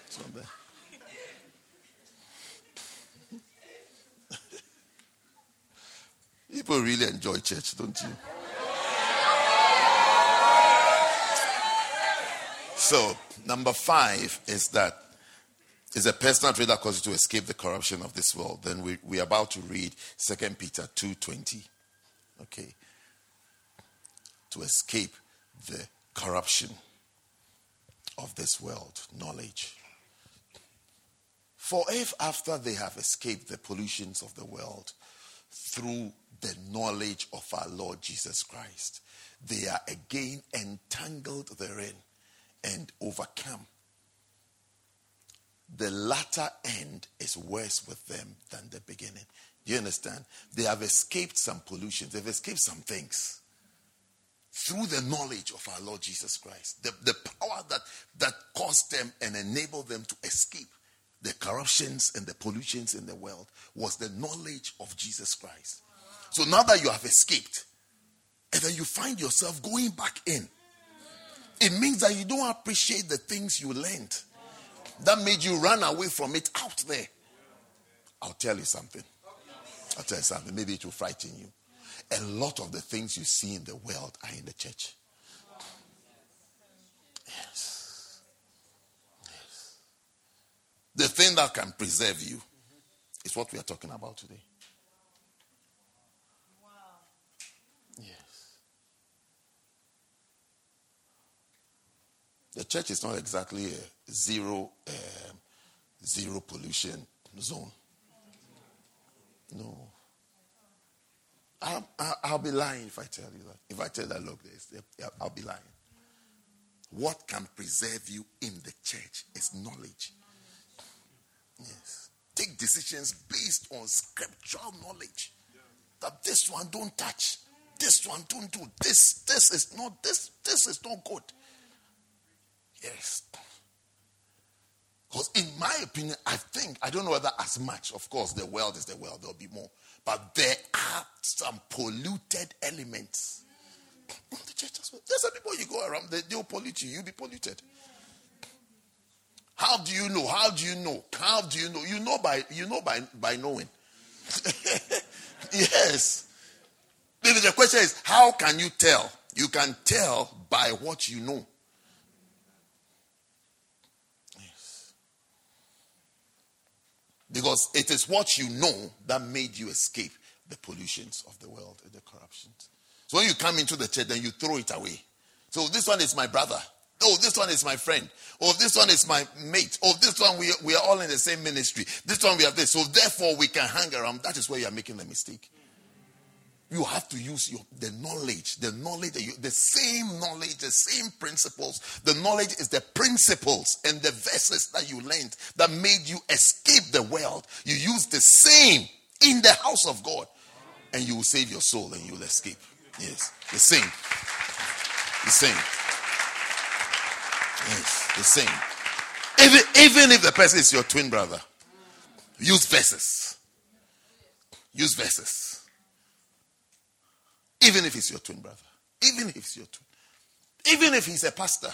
It's not there. People really enjoy church, don't you? So, number five is that is a personal trait that causes you to escape the corruption of this world. Then we, we're about to read 2 Peter 2.20. Okay. To escape the corruption of this world, knowledge. For if after they have escaped the pollutions of the world through the knowledge of our Lord Jesus Christ, they are again entangled therein and overcome, the latter end is worse with them than the beginning. Do you understand? They have escaped some pollutions, they've escaped some things through the knowledge of our Lord Jesus Christ. The, the power that, that caused them and enabled them to escape the corruptions and the pollutions in the world was the knowledge of Jesus Christ. So now that you have escaped, and then you find yourself going back in, it means that you don't appreciate the things you learned that made you run away from it out there. I'll tell you something. I'll tell you something. Maybe it will frighten you. A lot of the things you see in the world are in the church. Yes. Yes. The thing that can preserve you is what we are talking about today. Yes. The church is not exactly a zero, um, zero pollution zone. No. I'll, I'll, be lying if I tell you that. If I tell that, look, I'll be lying. What can preserve you in the church is knowledge. Yes. Take decisions based on scriptural knowledge. That this one don't touch. This one don't do. This, this is not, this, this is not good. Yes. Because in my opinion, I think, I don't know whether as much, of course, the world is the world, there'll be more. But there are some polluted elements in the church as well. There's some people you go around, they, they'll pollute you, you'll be polluted. How do you know? How do you know? How do you know? You know by you know by, by knowing. yes. The question is, how can you tell? You can tell by what you know. Because it is what you know that made you escape the pollutions of the world and the corruptions. So when you come into the church, then you throw it away. So this one is my brother. Oh, this one is my friend. Oh, this one is my mate. Oh, this one we, we are all in the same ministry. This one we have this. So therefore we can hang around. That is where you are making the mistake. You have to use your the knowledge, the knowledge the same knowledge, the same principles. The knowledge is the principles and the verses that you learned that made you escape the world. You use the same in the house of God, and you will save your soul and you will escape. Yes, the same, the same. Yes, the same. Even, even if the person is your twin brother, use verses. Use verses. Even if he's your twin brother. Even if he's your twin. Even if he's a pastor.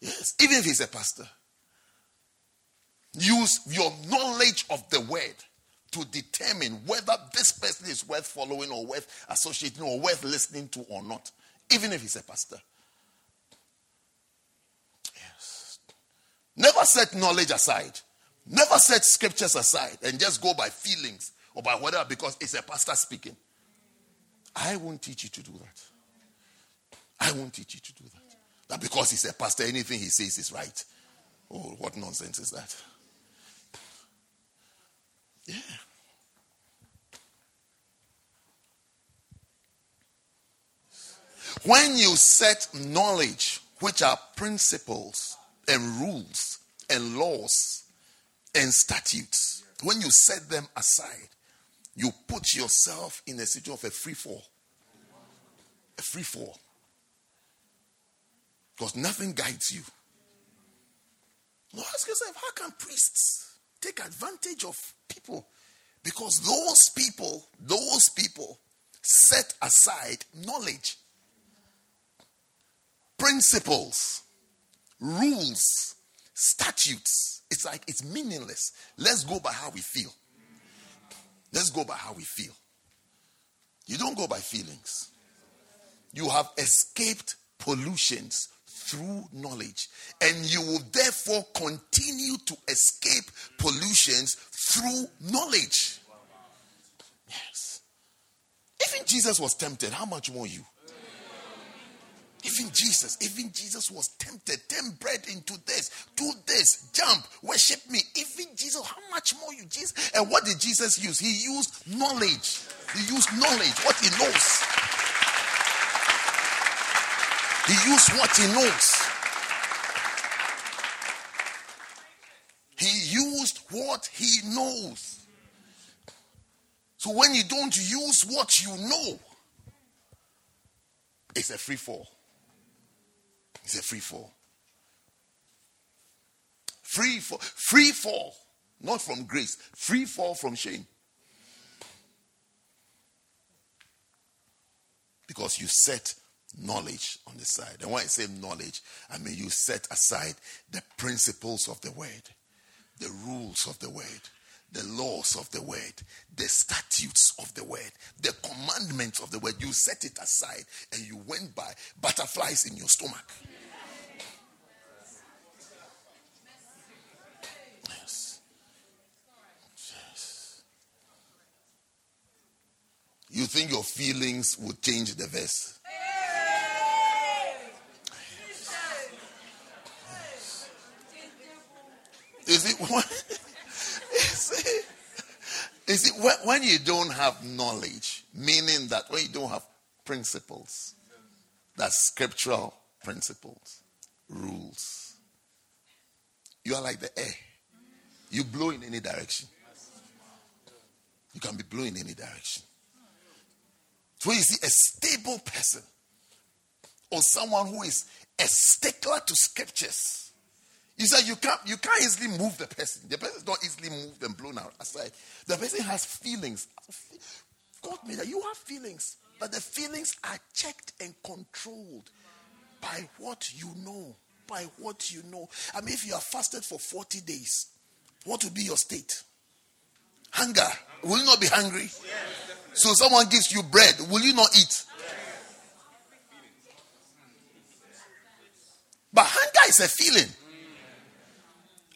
Yes, even if he's a pastor. Use your knowledge of the word to determine whether this person is worth following or worth associating or worth listening to or not. Even if he's a pastor. Yes. Never set knowledge aside. Never set scriptures aside and just go by feelings or by whatever because it's a pastor speaking. I won't teach you to do that. I won't teach you to do that. That because he's a pastor, anything he says is right. Oh, what nonsense is that? Yeah. When you set knowledge, which are principles and rules and laws and statutes, when you set them aside, you put yourself in a situation of a free fall. A free fall. Because nothing guides you. Now ask yourself, how can priests take advantage of people? Because those people, those people set aside knowledge, principles, rules, statutes. It's like it's meaningless. Let's go by how we feel. Let's go by how we feel. You don't go by feelings. You have escaped pollutions through knowledge, and you will therefore continue to escape pollutions through knowledge. Yes. Even Jesus was tempted. How much more you? Even Jesus, even Jesus was tempted. Turn bread into this, do this, jump, worship me. Even Jesus, how much more you, Jesus? And what did Jesus use? He used knowledge. He used knowledge, what he knows. He used what he knows. He used what he knows. So when you don't use what you know, it's a free fall. A free fall. Free fall. Free fall. Not from grace. Free fall from shame. because you set knowledge on the side. And when I say knowledge, I mean you set aside the principles of the word, the rules of the word, the laws of the word, the statutes of the word, the commandments of the word. You set it aside and you went by butterflies in your stomach. You think your feelings will change the verse? Is it when, is it, is it when, when you don't have knowledge, meaning that when you don't have principles, that's scriptural principles, rules, you are like the air. You blow in any direction. You can be blowing in any direction. So you see a stable person or someone who is a stickler to scriptures you said you can't you can't easily move the person. The person is not easily moved and blown out aside. The person has feelings. God made that you have feelings, but the feelings are checked and controlled by what you know. By what you know. I mean, if you are fasted for 40 days, what will be your state? Hunger. Will you not be hungry? So someone gives you bread. Will you not eat? But hunger is a feeling.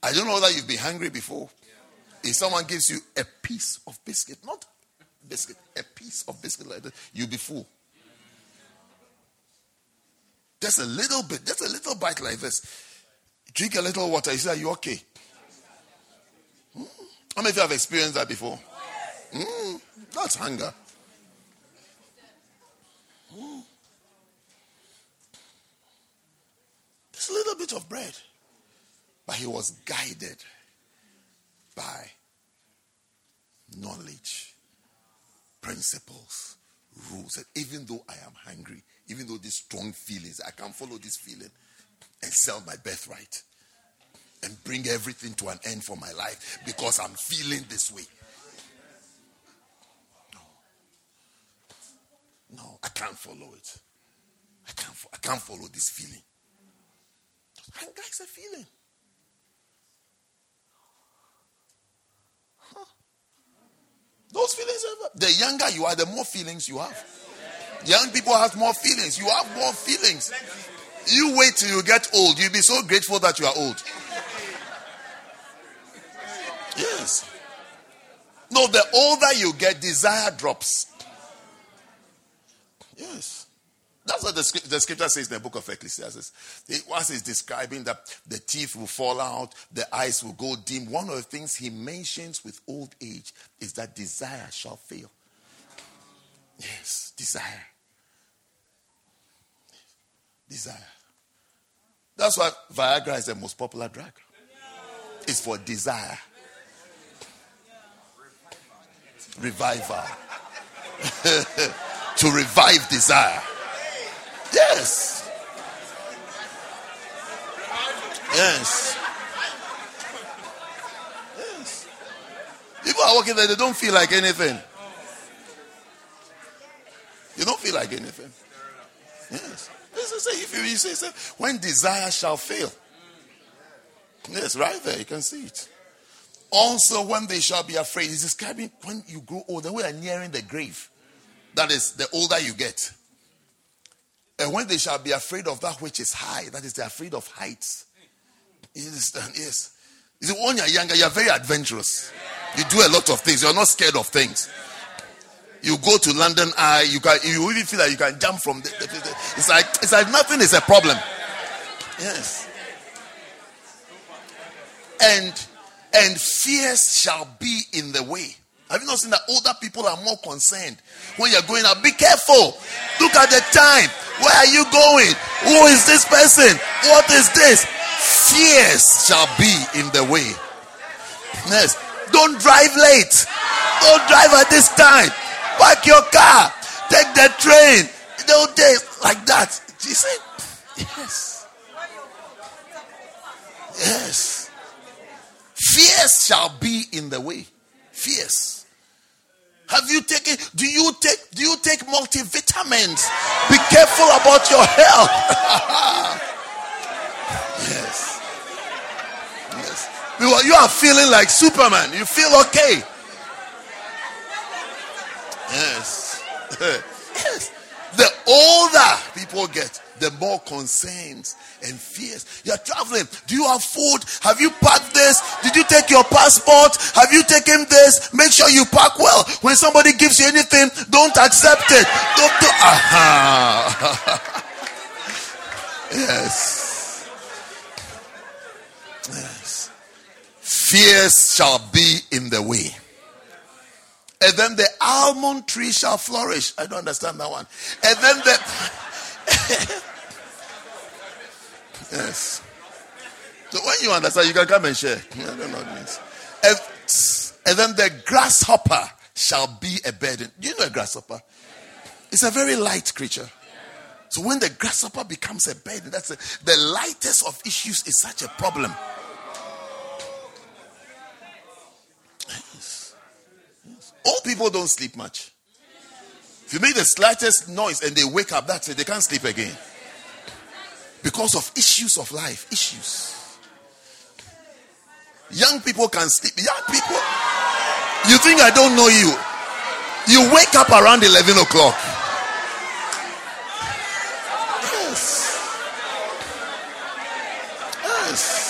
I don't know whether you've been hungry before. If someone gives you a piece of biscuit, not biscuit, a piece of biscuit like that, you'll be full. Just a little bit, just a little bite like this. Drink a little water. You say, Are you okay? Hmm? How many of you have experienced that before? Mm, that's hunger. Mm. Just a little bit of bread. But he was guided by knowledge, principles, rules. And even though I am hungry, even though these strong feelings, I can't follow this feeling and sell my birthright and bring everything to an end for my life because I'm feeling this way. No. No, I can't follow it. I can't, I can't follow this feeling. Hunger is a feeling. Those feelings, the younger you are, the more feelings you have. Young people have more feelings. You have more feelings. You wait till you get old. You'll be so grateful that you are old. Yes. No, the older you get, desire drops. Yes. That's what the, the, scripture says in the book of Ecclesiastes. It, once it's describing that the teeth will fall out, the eyes will go dim. One of the things he mentions with old age is that desire shall fail. Yes, desire. Desire. That's why Viagra is the most popular drug. It's for desire. Revival. to revive desire. Yes. Yes. Yes. People are working there, they don't feel like anything. You don't feel like anything. Yes. If you, say, when desire shall fail. Yes, right there, you can see it. Also, when they shall be afraid, he's describing when you grow older, we are nearing the grave. That is, the older you get. And when they shall be afraid of that which is high, that is, they're afraid of heights. You understand? Yes. You see, when you're younger, you're very adventurous. You do a lot of things. You're not scared of things. You go to London Eye, you can you even feel like you can jump from the, the, the, it's like it's like nothing is a problem. Yes. And and fears shall be in the way. Have you not seen that older people are more concerned when you're going out? Be careful. Look at the time. Where are you going? Who is this person? What is this? Fears shall be in the way. Yes. Don't drive late. Don't drive at this time. Park your car. Take the train. Don't take like that. Yes. Yes. Fears shall be in the way. Fears. Have you taken, do you take, do you take multivitamins? Be careful about your health. yes. Yes. You are feeling like Superman. You feel okay. Yes. yes. The older people get, the more concerns and fears. You're traveling. Do you have food? Have you packed this? Did you take your passport? Have you taken this? Make sure you pack well. When somebody gives you anything, don't accept it. Don't do. Yes. Yes. Fears shall be in the way. And then the almond tree shall flourish. I don't understand that one. And then the. yes. So when you understand, you can come and share. I don't know. And, and then the grasshopper shall be a burden. Do you know a grasshopper? It's a very light creature. So when the grasshopper becomes a burden, that's a, the lightest of issues is such a problem. Old people don't sleep much. If you make the slightest noise and they wake up, that's it. They can't sleep again. Because of issues of life. Issues. Young people can sleep. Young people. You think I don't know you? You wake up around 11 o'clock. Yes. Yes.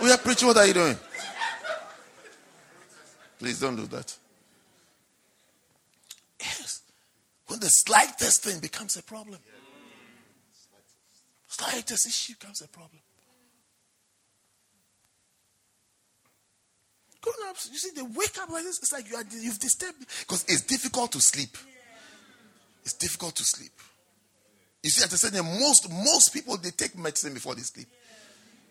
We are preaching. What are you doing? Please don't do that. Yes. When the slightest thing becomes a problem, slightest issue becomes a problem. Grown ups, you see, they wake up like this. It's like you are, you've disturbed because it's difficult to sleep. It's difficult to sleep. You see, the same time, most most people they take medicine before they sleep.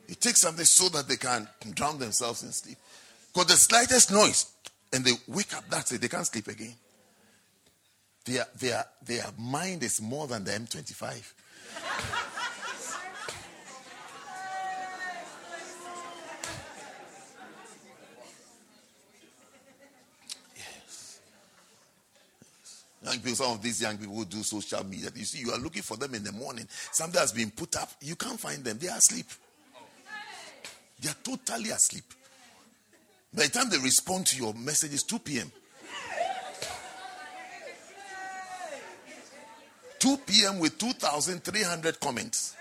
They take something so that they can drown themselves in sleep. Because the slightest noise, and they wake up, that's it, they can't sleep again. Their, their, their mind is more than the M25. yes. Some of these young people who do social media, you see, you are looking for them in the morning. Something has been put up, you can't find them, they are asleep. They are totally asleep. By the time they respond to your message, it's 2 p.m. 2 p.m. with 2,300 comments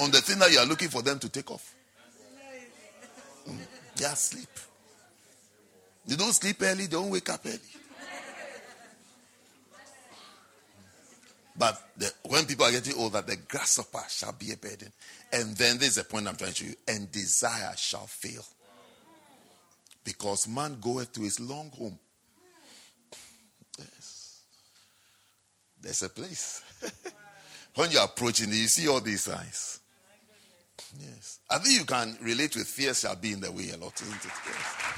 on the thing that you are looking for them to take off. Mm. They are asleep. They don't sleep early, they don't wake up early. But the, when people are getting older, the grasshopper shall be a burden. And then there's a point I'm trying to show you. And desire shall fail. Because man goeth to his long home. Yes. There's a place. when you're approaching it, you see all these signs. Yes. I think you can relate with fear shall be in the way a lot, isn't it? Yes.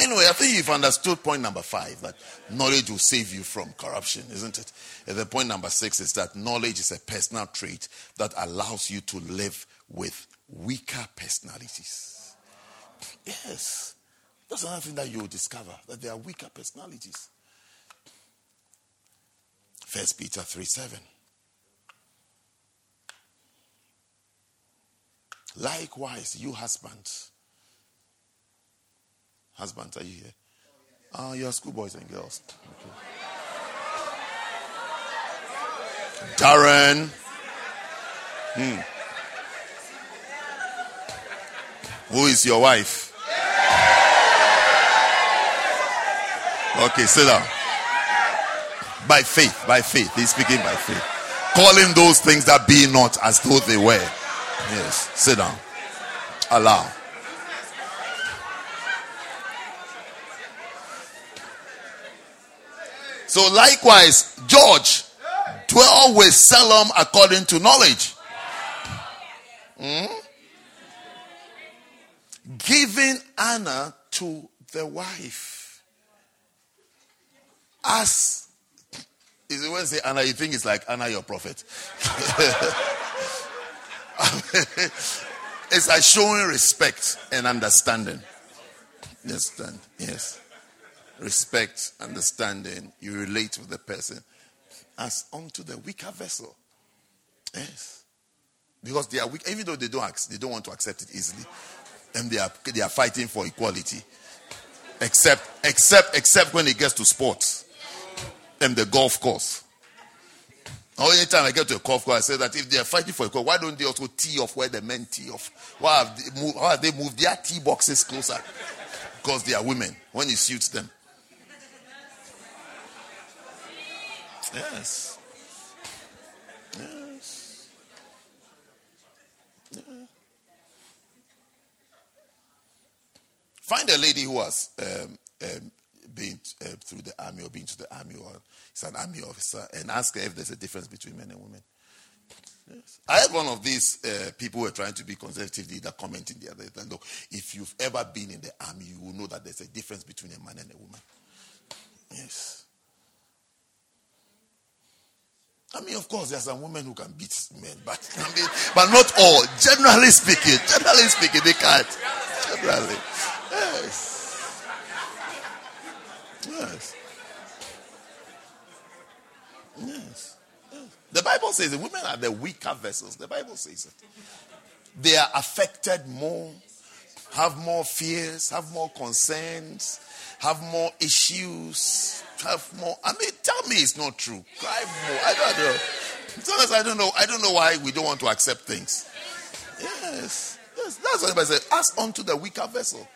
Anyway, I think you've understood point number five that knowledge will save you from corruption, isn't it? And then point number six is that knowledge is a personal trait that allows you to live with weaker personalities. Yes. That's another thing that you'll discover that there are weaker personalities. First Peter 3 7. Likewise, you husbands Husbands, are you here? Ah, uh, you're schoolboys and girls. Okay. Darren. Hmm. Who is your wife? Okay, sit down. By faith, by faith. He's speaking by faith. Calling those things that be not as though they were. Yes, sit down. Allow. So likewise, George dwell with Salome according to knowledge. Hmm? Giving honor to the wife. As is when say Anna, you think it's like Anna, your prophet. it's like showing respect and understanding. Understand? Yes. Respect, understanding. You relate with the person as unto the weaker vessel. Yes. Because they are weak, even though they don't, they don't want to accept it easily. And they are, they are fighting for equality. Except, except, except when it gets to sports and the golf course. Or anytime I get to a golf course, I say that if they are fighting for equality, why don't they also tee off where the men tee off? Why have they moved, have they moved their tee boxes closer? Because they are women when it suits them. Yes. Yes. Yeah. Find a lady who has um, um, been uh, through the army or been to the army or is an army officer and ask her if there's a difference between men and women. Yes. I had one of these uh, people who were trying to be conservative leader commenting the other day. Look, if you've ever been in the army, you will know that there's a difference between a man and a woman. Yes. I mean, of course, there are some women who can beat men, but I mean, but not all. Generally speaking, generally speaking, they can't. Generally, yes, yes, yes. The Bible says the women are the weaker vessels. The Bible says it. They are affected more, have more fears, have more concerns, have more issues have more. I mean, tell me it's not true. Cry more. I don't know. Sometimes I don't know. I don't know why we don't want to accept things. Yes. yes. That's what I said. Ask unto the weaker vessel.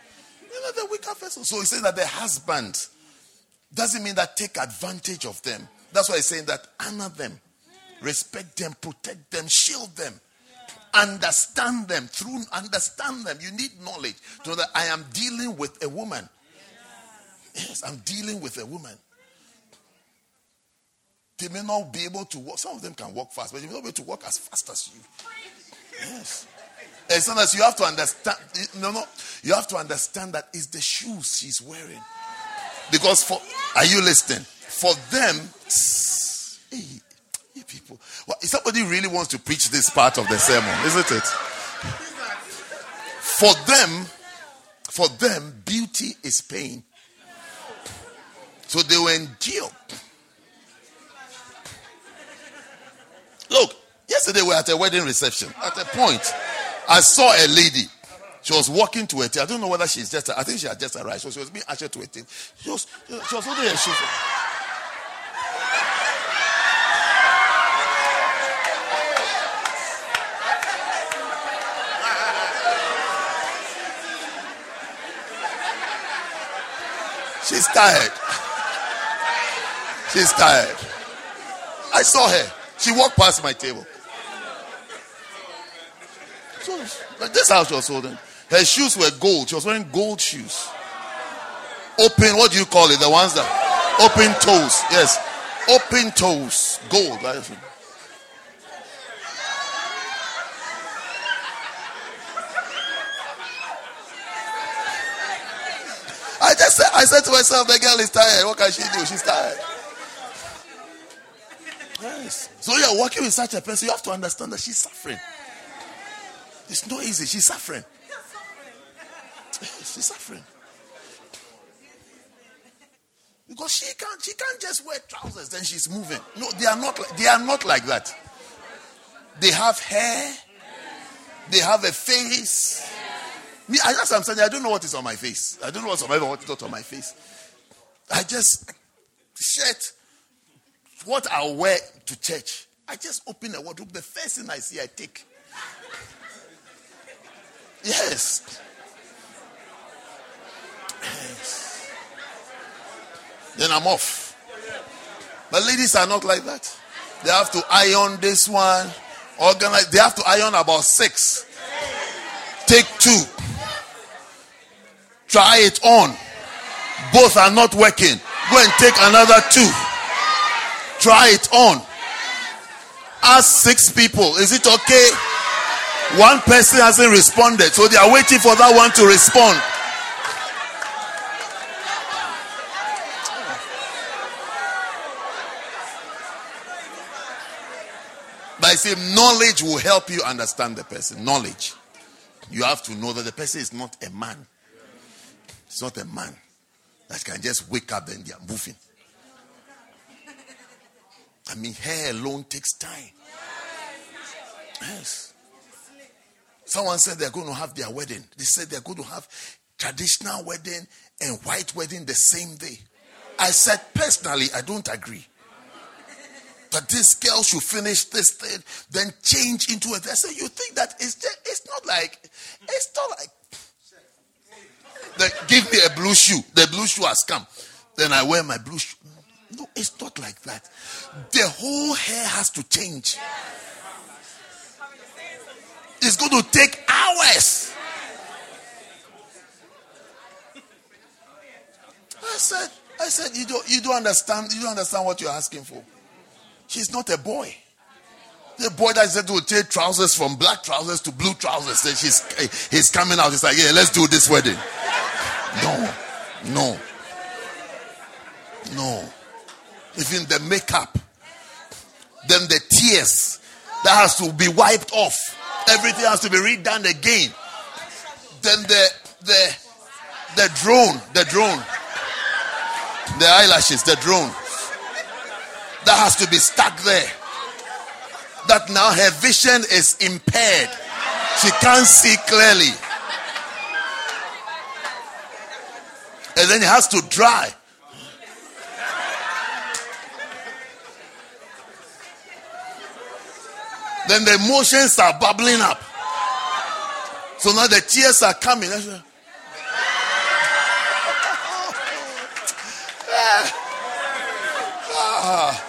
You know, the weaker vessel. So he says that the husband doesn't mean that take advantage of them. That's why he's saying that honor them, respect them, protect them, shield them understand them through understand them you need knowledge to know that i am dealing with a woman yes i'm dealing with a woman they may not be able to walk. Some of them can walk fast, but they may not be able to walk as fast as you. Yes. As long as you have to understand, no, no, you have to understand that it's the shoes she's wearing. Because for, are you listening? For them, hey, people, well, somebody really wants to preach this part of the sermon, isn't it? For them, for them, beauty is pain. So they will endure Look, yesterday we were at a wedding reception. At a point, I saw a lady. She was walking to a tent. I don't know whether she's just, I think she had just arrived. So she was being ushered to a tent. She was, she was holding her shoes. She's tired. She's tired. I saw her. She walked past my table. So, like this house was holding. Her shoes were gold. She was wearing gold shoes. Open, what do you call it? The ones that open toes. Yes. Open toes. Gold. I just said, I said to myself, the girl is tired. What can she do? She's tired. Yes. So you're working with such a person, you have to understand that she's suffering. It's not easy. She's suffering. She's suffering. Because she can't she can't just wear trousers, then she's moving. No, they are not they are not like that. They have hair, they have a face. Me, I just I'm saying I don't know what is on my face. I don't know what's on my what is not on my face. I just shirt, what I wear to church. I just open a wardrobe. The first thing I see, I take. Yes. Then I'm off. But ladies are not like that. They have to iron this one, organize. They have to iron about six. Take two. Try it on. Both are not working. Go and take another two. Try it on. Ask six people, is it okay? One person hasn't responded, so they are waiting for that one to respond. Say knowledge will help you understand the person. Knowledge. You have to know that the person is not a man. It's not a man that can just wake up and they are moving. I mean, hair alone takes time. Yes. Someone said they're going to have their wedding. They said they're going to have traditional wedding and white wedding the same day. I said personally, I don't agree. That this girl should finish this thing, then change into. I said, you think that it's just, it's not like it's not like give me a blue shoe. The blue shoe has come. Then I wear my blue shoe. No, it's not like that. The whole hair has to change. It's going to take hours. I said, I said, you don't, you don't understand, you don't understand what you're asking for. She's not a boy. The boy that said to take trousers from black trousers to blue trousers. Then she's he's coming out. He's like, yeah, let's do this wedding. No, no, no. Even the makeup, then the tears that has to be wiped off. Everything has to be redone again. Then the the the drone, the drone, the eyelashes, the drone that has to be stuck there. That now her vision is impaired. She can't see clearly. And then it has to dry. Then the emotions are bubbling up. So now the tears are coming. Ah.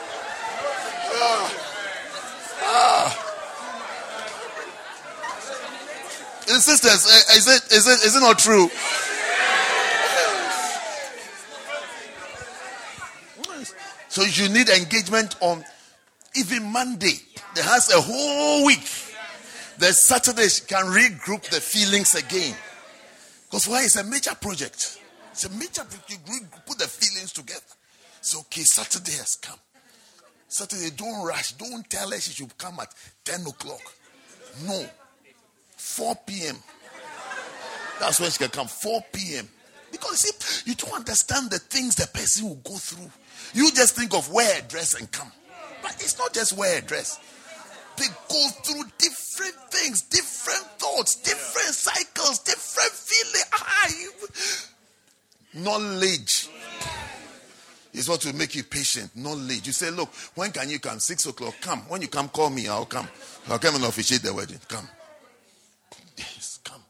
Sisters, is it, is, it, is it not true? So you need engagement on even Monday. There has a whole week. The Saturday can regroup the feelings again. Because why? It's a major project. It's a major project. You put the feelings together. So okay. Saturday has come. Saturday, don't rush. Don't tell her she should come at 10 o'clock. No. 4 p.m. That's when she can come. 4 p.m. Because see, you don't understand the things the person will go through. You just think of wear a dress and come. But it's not just wear a dress. They go through different things, different thoughts, different cycles, different feelings. Ah, Knowledge is what will make you patient, knowledge. You say, look, when can you come? Six o'clock. Come. When you come, call me. I'll come. I'll come and officiate the wedding. Come. Yes, come.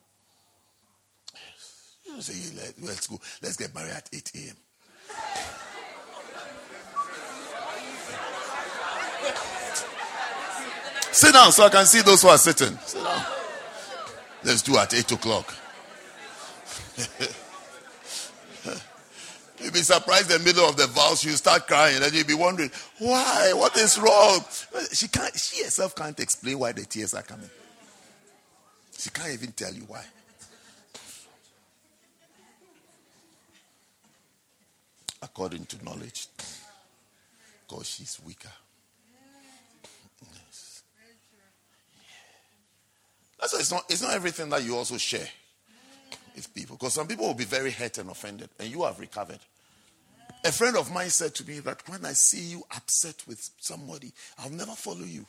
You say, let's go. Let's get married at 8 a.m. Sit down so I can see those who are sitting. Sit down. Let's do at 8 o'clock. You'll be surprised in the middle of the vows, you start crying, and you'll be wondering, why? What is wrong? She can't she herself can't explain why the tears are coming. She can't even tell you why. According to knowledge. Because she's weaker. That's why it's not, it's not everything that you also share with people. Because some people will be very hurt and offended, and you have recovered. A friend of mine said to me that when I see you upset with somebody, I'll never follow you.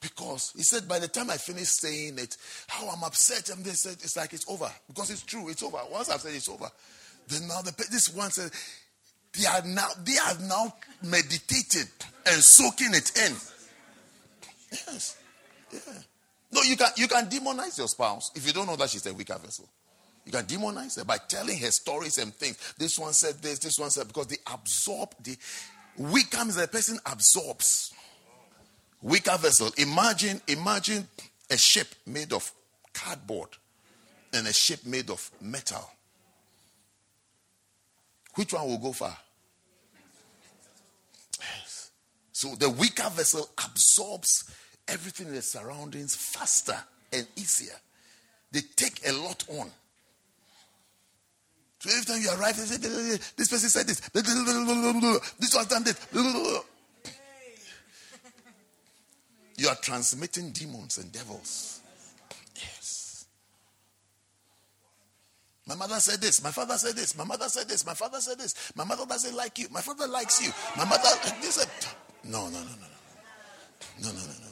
Because he said, by the time I finish saying it, how I'm upset, and they said, it's like it's over. Because it's true, it's over. Once I've said it's over, then now the, this one said, they are now they are now meditated and soaking it in. Yes. Yeah. No, you can you can demonize your spouse if you don't know that she's a weaker vessel. You can demonize her by telling her stories and things. This one said this, this one said because they absorb the weaker means the person absorbs. Weaker vessel. Imagine, imagine a ship made of cardboard and a ship made of metal. Which one will go far? Yes. So the weaker vessel absorbs everything in the surroundings faster and easier. They take a lot on. So every time you arrive, they say, this person said this, this was done this. You are transmitting demons and devils. Yes. My mother said this. My father said this. My mother said this. My father said this. My mother doesn't like you. My father likes you. My mother. This. No, no, no, no, no. No, no, no, no, no.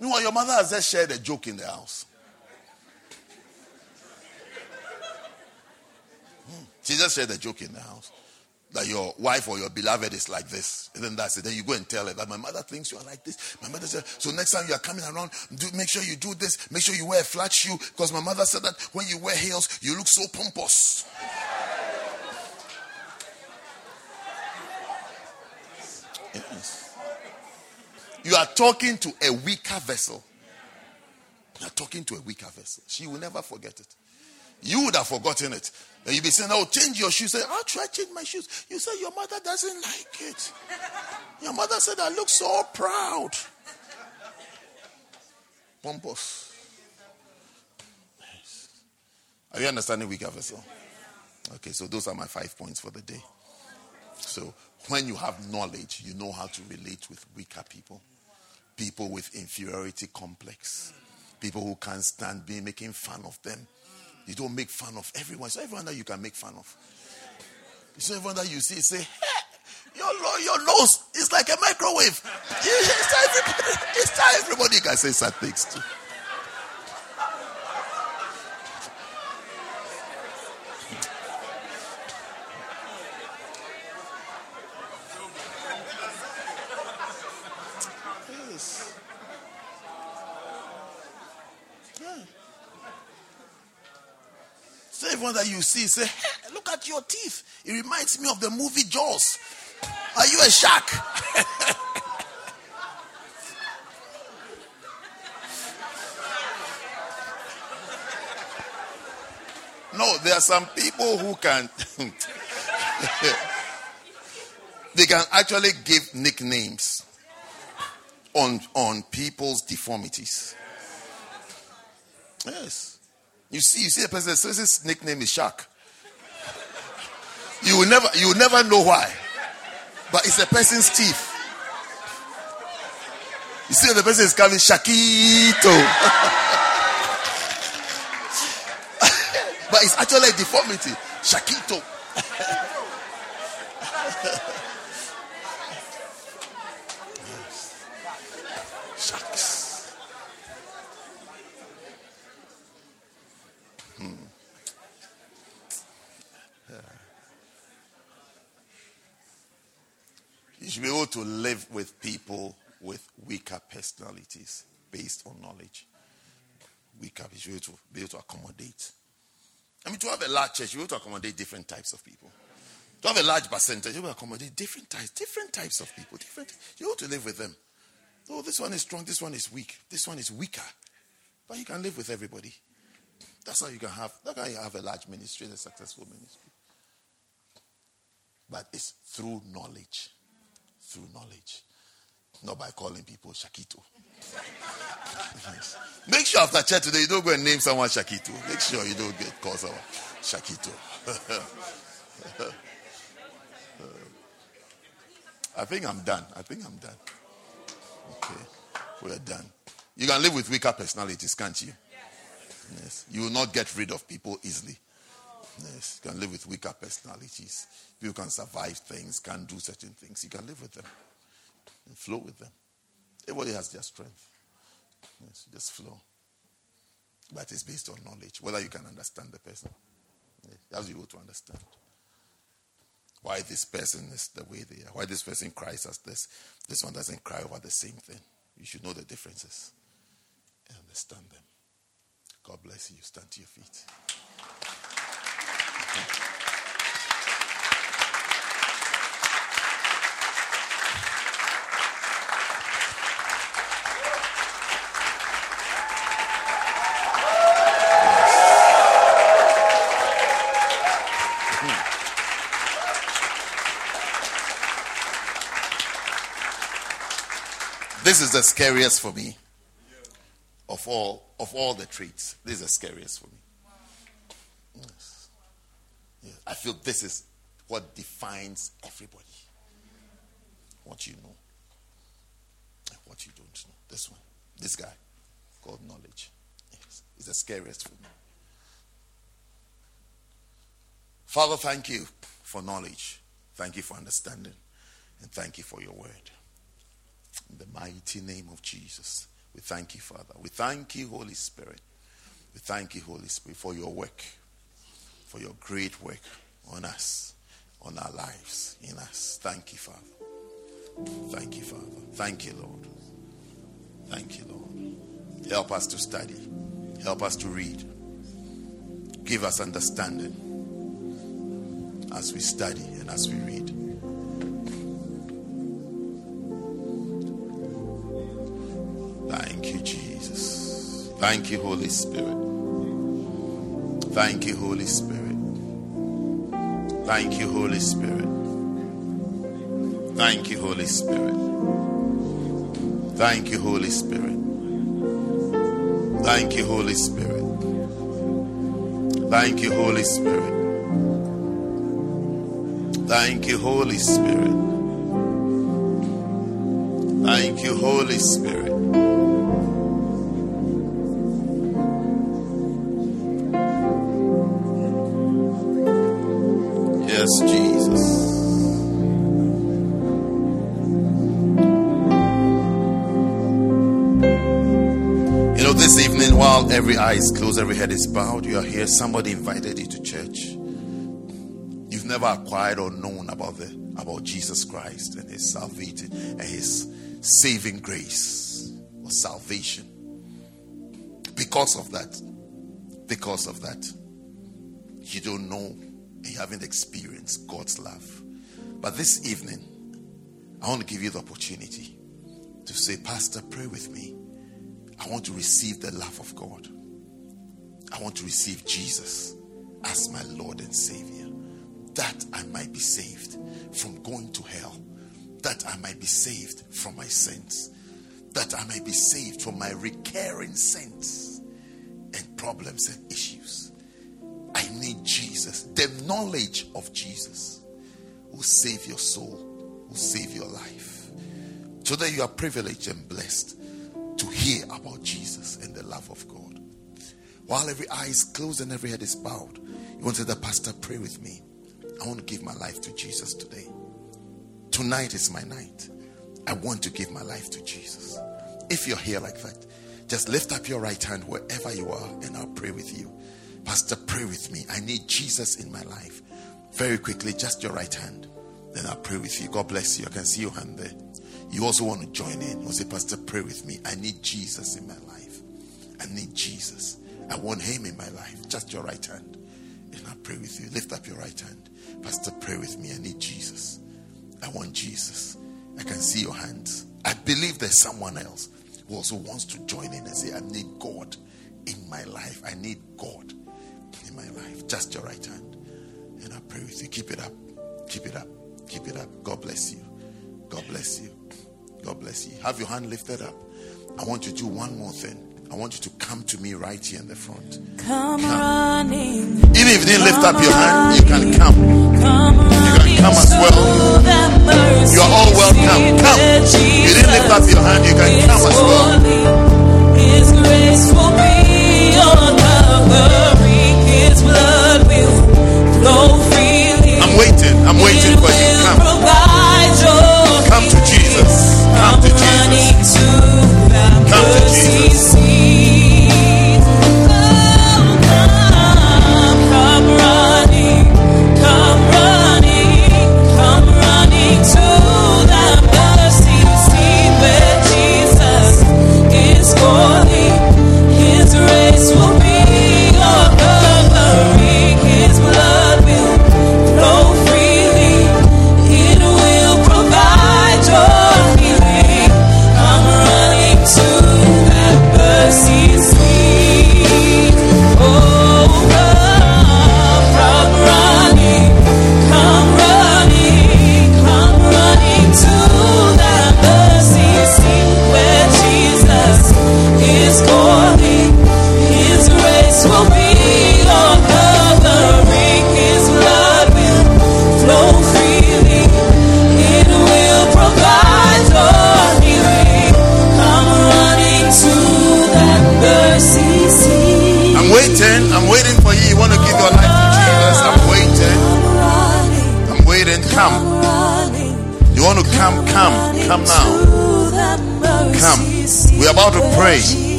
Meanwhile, your mother has just shared a joke in the house. Hmm. She just shared a joke in the house that your wife or your beloved is like this. And then that's it. Then you go and tell her that my mother thinks you are like this. My mother said, so next time you are coming around, do make sure you do this. Make sure you wear a flat shoe. Because my mother said that when you wear heels, you look so pompous. Yes. You are talking to a weaker vessel. You are talking to a weaker vessel. She will never forget it. You would have forgotten it. And you'll be saying, Oh, change your shoes. How should I change my shoes? You say, Your mother doesn't like it. Your mother said, I look so proud. Pompous. Are you understanding weaker vessel? Okay, so those are my five points for the day. So when you have knowledge, you know how to relate with weaker people, people with inferiority complex, people who can't stand being making fun of them you don't make fun of everyone. So everyone that you can make fun of. It's everyone that you see say, hey, your, your nose is like a microwave. It's everybody, it's everybody can say sad things to. Everyone that you see say, hey, look at your teeth. It reminds me of the movie Jaws. Are you a shark? no, there are some people who can they can actually give nicknames on on people's deformities. You see, you see a person says his nickname is Shark. You will never, you will never know why. But it's a person's teeth. You see, the person is coming Shakito. but it's actually a deformity. Shakito. should be able to live with people with weaker personalities based on knowledge. We can be able to, be able to accommodate. I mean, to have a large church, you have to accommodate different types of people. To have a large percentage, you will accommodate different types, different types of people. Different. You have to live with them. Oh, this one is strong. This one is weak. This one is weaker. But you can live with everybody. That's how you can have. That's how you have a large ministry, a successful ministry. But it's through knowledge through knowledge, not by calling people Shakito. yes. Make sure after church today you don't go and name someone Shakito. Make sure you don't get called someone Shakito. I think I'm done. I think I'm done. Okay, we're done. You can live with weaker personalities, can't you? Yes. You will not get rid of people easily. Yes. You can live with weaker personalities. People can survive things, can do certain things. You can live with them and flow with them. Everybody has their strength. Yes, just flow. But it's based on knowledge, whether you can understand the person. Yes, that's you to understand. Why this person is the way they are. Why this person cries as this. This one doesn't cry over the same thing. You should know the differences and understand them. God bless you. Stand to your feet. This is the scariest for me of all of all the traits. This is the scariest for me. Yes. yes. I feel this is what defines everybody. What you know. And what you don't know. This one. This guy called knowledge. Yes. It's the scariest for me. Father, thank you for knowledge. Thank you for understanding. And thank you for your word. In the mighty name of Jesus, we thank you, Father. We thank you, Holy Spirit. We thank you, Holy Spirit, for your work, for your great work on us, on our lives, in us. Thank you, Father. Thank you, Father. Thank you, Lord. Thank you, Lord. Help us to study. Help us to read. Give us understanding as we study and as we read. Thank you, Holy Spirit. Thank you, Holy Spirit. Thank you, Holy Spirit. Thank you, Holy Spirit. Thank you, Holy Spirit. Thank you, Holy Spirit. Thank you, Holy Spirit. Thank you, Holy Spirit. Thank you, Holy Spirit. Every eye is closed, every head is bowed, you are here, somebody invited you to church You've never acquired or known about the about Jesus Christ and his salvation and his saving grace or salvation. Because of that, because of that, you don't know you haven't experienced God's love. But this evening, I want to give you the opportunity to say, Pastor, pray with me. I want to receive the love of God. I want to receive Jesus as my Lord and Savior that I might be saved from going to hell, that I might be saved from my sins, that I might be saved from my recurring sins and problems and issues. I need Jesus. The knowledge of Jesus will save your soul, will save your life. Today you are privileged and blessed to hear about Jesus and the love of God. While every eye is closed and every head is bowed, you want to say, The pastor, pray with me. I want to give my life to Jesus today. Tonight is my night. I want to give my life to Jesus. If you're here like that, just lift up your right hand wherever you are and I'll pray with you. Pastor, pray with me. I need Jesus in my life. Very quickly, just your right hand. Then I'll pray with you. God bless you. I can see your hand there. You also want to join in. You say, Pastor, pray with me. I need Jesus in my life. I need Jesus. I want Him in my life. Just your right hand. And I'll pray with you. Lift up your right hand. Pastor, pray with me. I need Jesus. I want Jesus. I can see your hands. I believe there's someone else who also wants to join in and say, I need God in my life. I need God in my life. Just your right hand. And I pray with you. Keep it up. Keep it up. Keep it up. God bless you. God bless you. God bless you. Have your hand lifted up. I want you to do one more thing. I want you to come to me right here in the front. Come, come. running. Even if you didn't lift up your hand, you can come. come you can come as well. You are all welcome. Come. You didn't lift up your hand, you can come as well. His grace will be covering. His blood will flow freely. I'm waiting. I'm waiting for you. To come. Come to Jesus. Come to Jesus.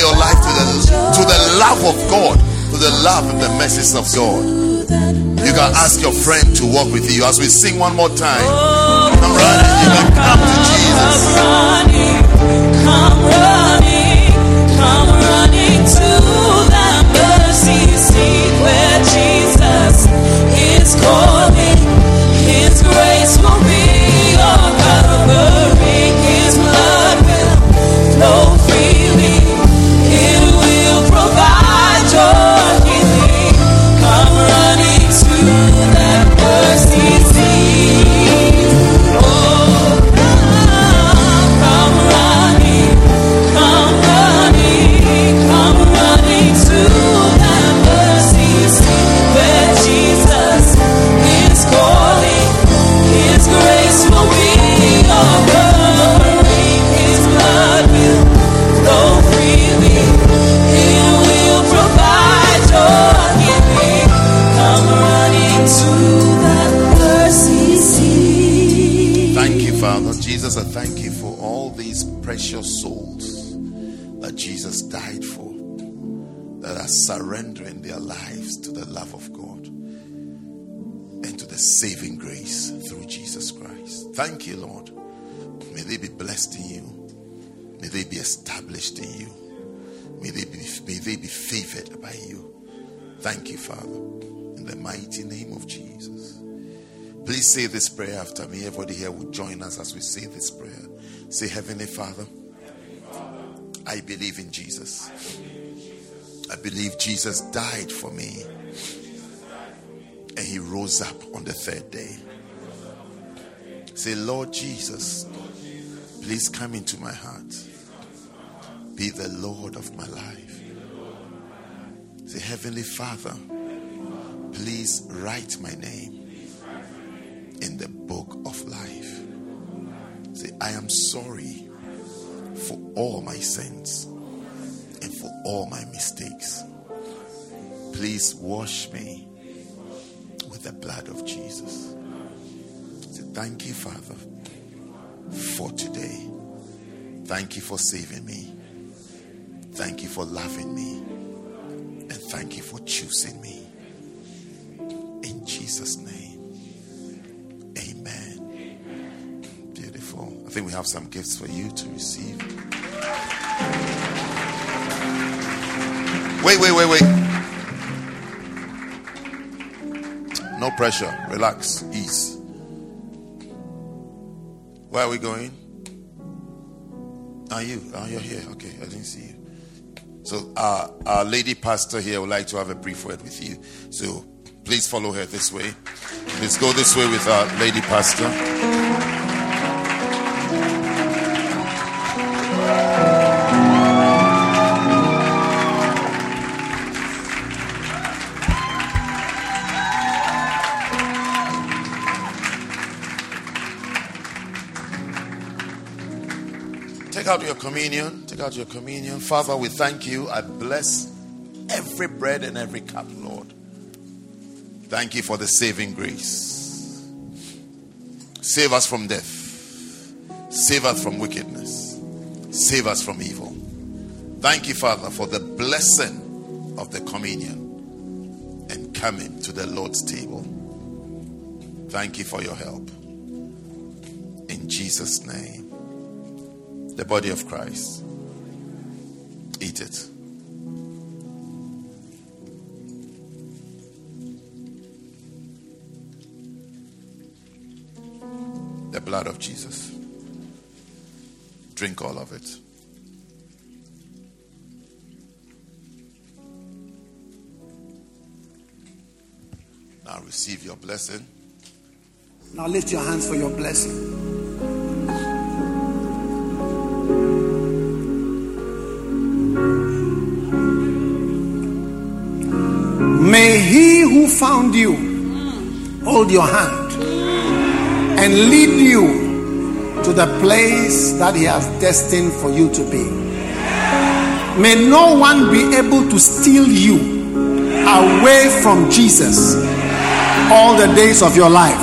Your life to the to the love of God. To the love and the message of God. You can ask your friend to walk with you as we sing one more time. Come running. You can come to Jesus. Come running, come running to the mercy seat where Jesus is calling. His grace will be Father, in the mighty name of Jesus. Please say this prayer after me. Everybody here will join us as we say this prayer. Say, Heavenly Father, I believe in Jesus. I believe Jesus died for me and he rose up on the third day. Say, Lord Jesus, please come into my heart. Be the Lord of my life. Say, Heavenly Father, please write my name in the book of life. Say, I am sorry for all my sins and for all my mistakes. Please wash me with the blood of Jesus. Say, thank you, Father, for today. Thank you for saving me. Thank you for loving me. Thank you for choosing me. In Jesus' name. Amen. Beautiful. I think we have some gifts for you to receive. Wait, wait, wait, wait. No pressure. Relax. Ease. Where are we going? Are you? Oh, you're here. Okay, I didn't see you. So, uh, our lady pastor here would like to have a brief word with you. So, please follow her this way. Let's go this way with our lady pastor. Take out your communion. Take out your communion. Father, we thank you. I bless every bread and every cup, Lord. Thank you for the saving grace. Save us from death. Save us from wickedness. Save us from evil. Thank you, Father, for the blessing of the communion and coming to the Lord's table. Thank you for your help. In Jesus' name. The body of Christ. Eat it. The blood of Jesus. Drink all of it. Now receive your blessing. Now lift your hands for your blessing. Found you hold your hand and lead you to the place that He has destined for you to be. May no one be able to steal you away from Jesus all the days of your life.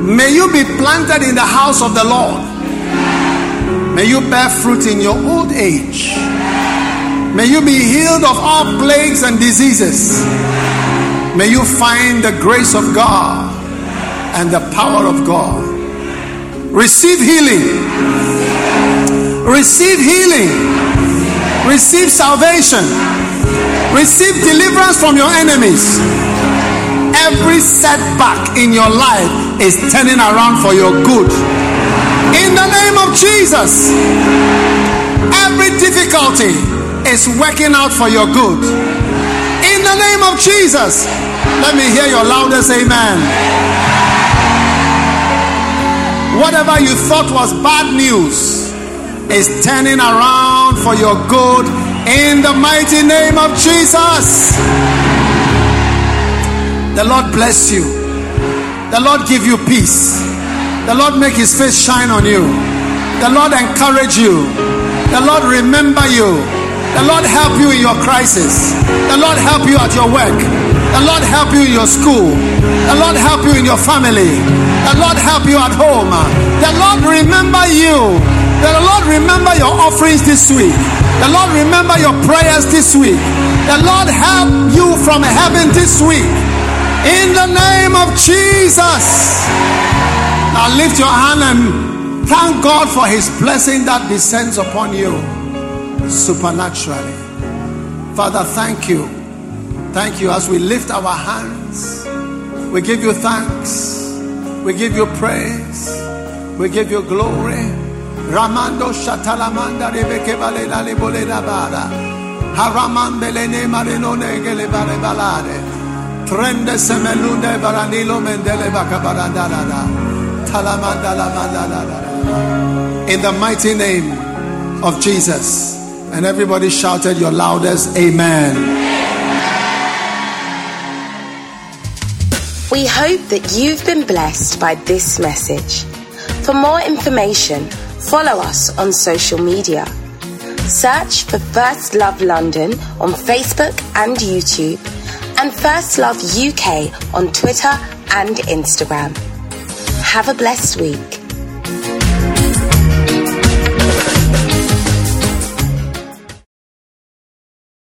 May you be planted in the house of the Lord. May you bear fruit in your old age. May you be healed of all plagues and diseases. May you find the grace of God and the power of God. Receive healing. Receive healing. Receive salvation. Receive deliverance from your enemies. Every setback in your life is turning around for your good. In the name of Jesus, every difficulty is working out for your good. The name of Jesus, let me hear your loudest amen. Whatever you thought was bad news is turning around for your good in the mighty name of Jesus. The Lord bless you. The Lord give you peace. The Lord make his face shine on you. The Lord encourage you. The Lord remember you. The Lord help you in your crisis. The Lord help you at your work. The Lord help you in your school. The Lord help you in your family. The Lord help you at home. The Lord remember you. The Lord remember your offerings this week. The Lord remember your prayers this week. The Lord help you from heaven this week. In the name of Jesus. Now lift your hand and thank God for his blessing that descends upon you supernaturally. Father, thank you. Thank you as we lift our hands. We give you thanks. We give you praise. We give you glory. Ramando shatalamanda rebeke bare balade. Trende semelunde baranilo mendele. Talamanda lamanda In the mighty name of Jesus. And everybody shouted your loudest, Amen. We hope that you've been blessed by this message. For more information, follow us on social media. Search for First Love London on Facebook and YouTube, and First Love UK on Twitter and Instagram. Have a blessed week.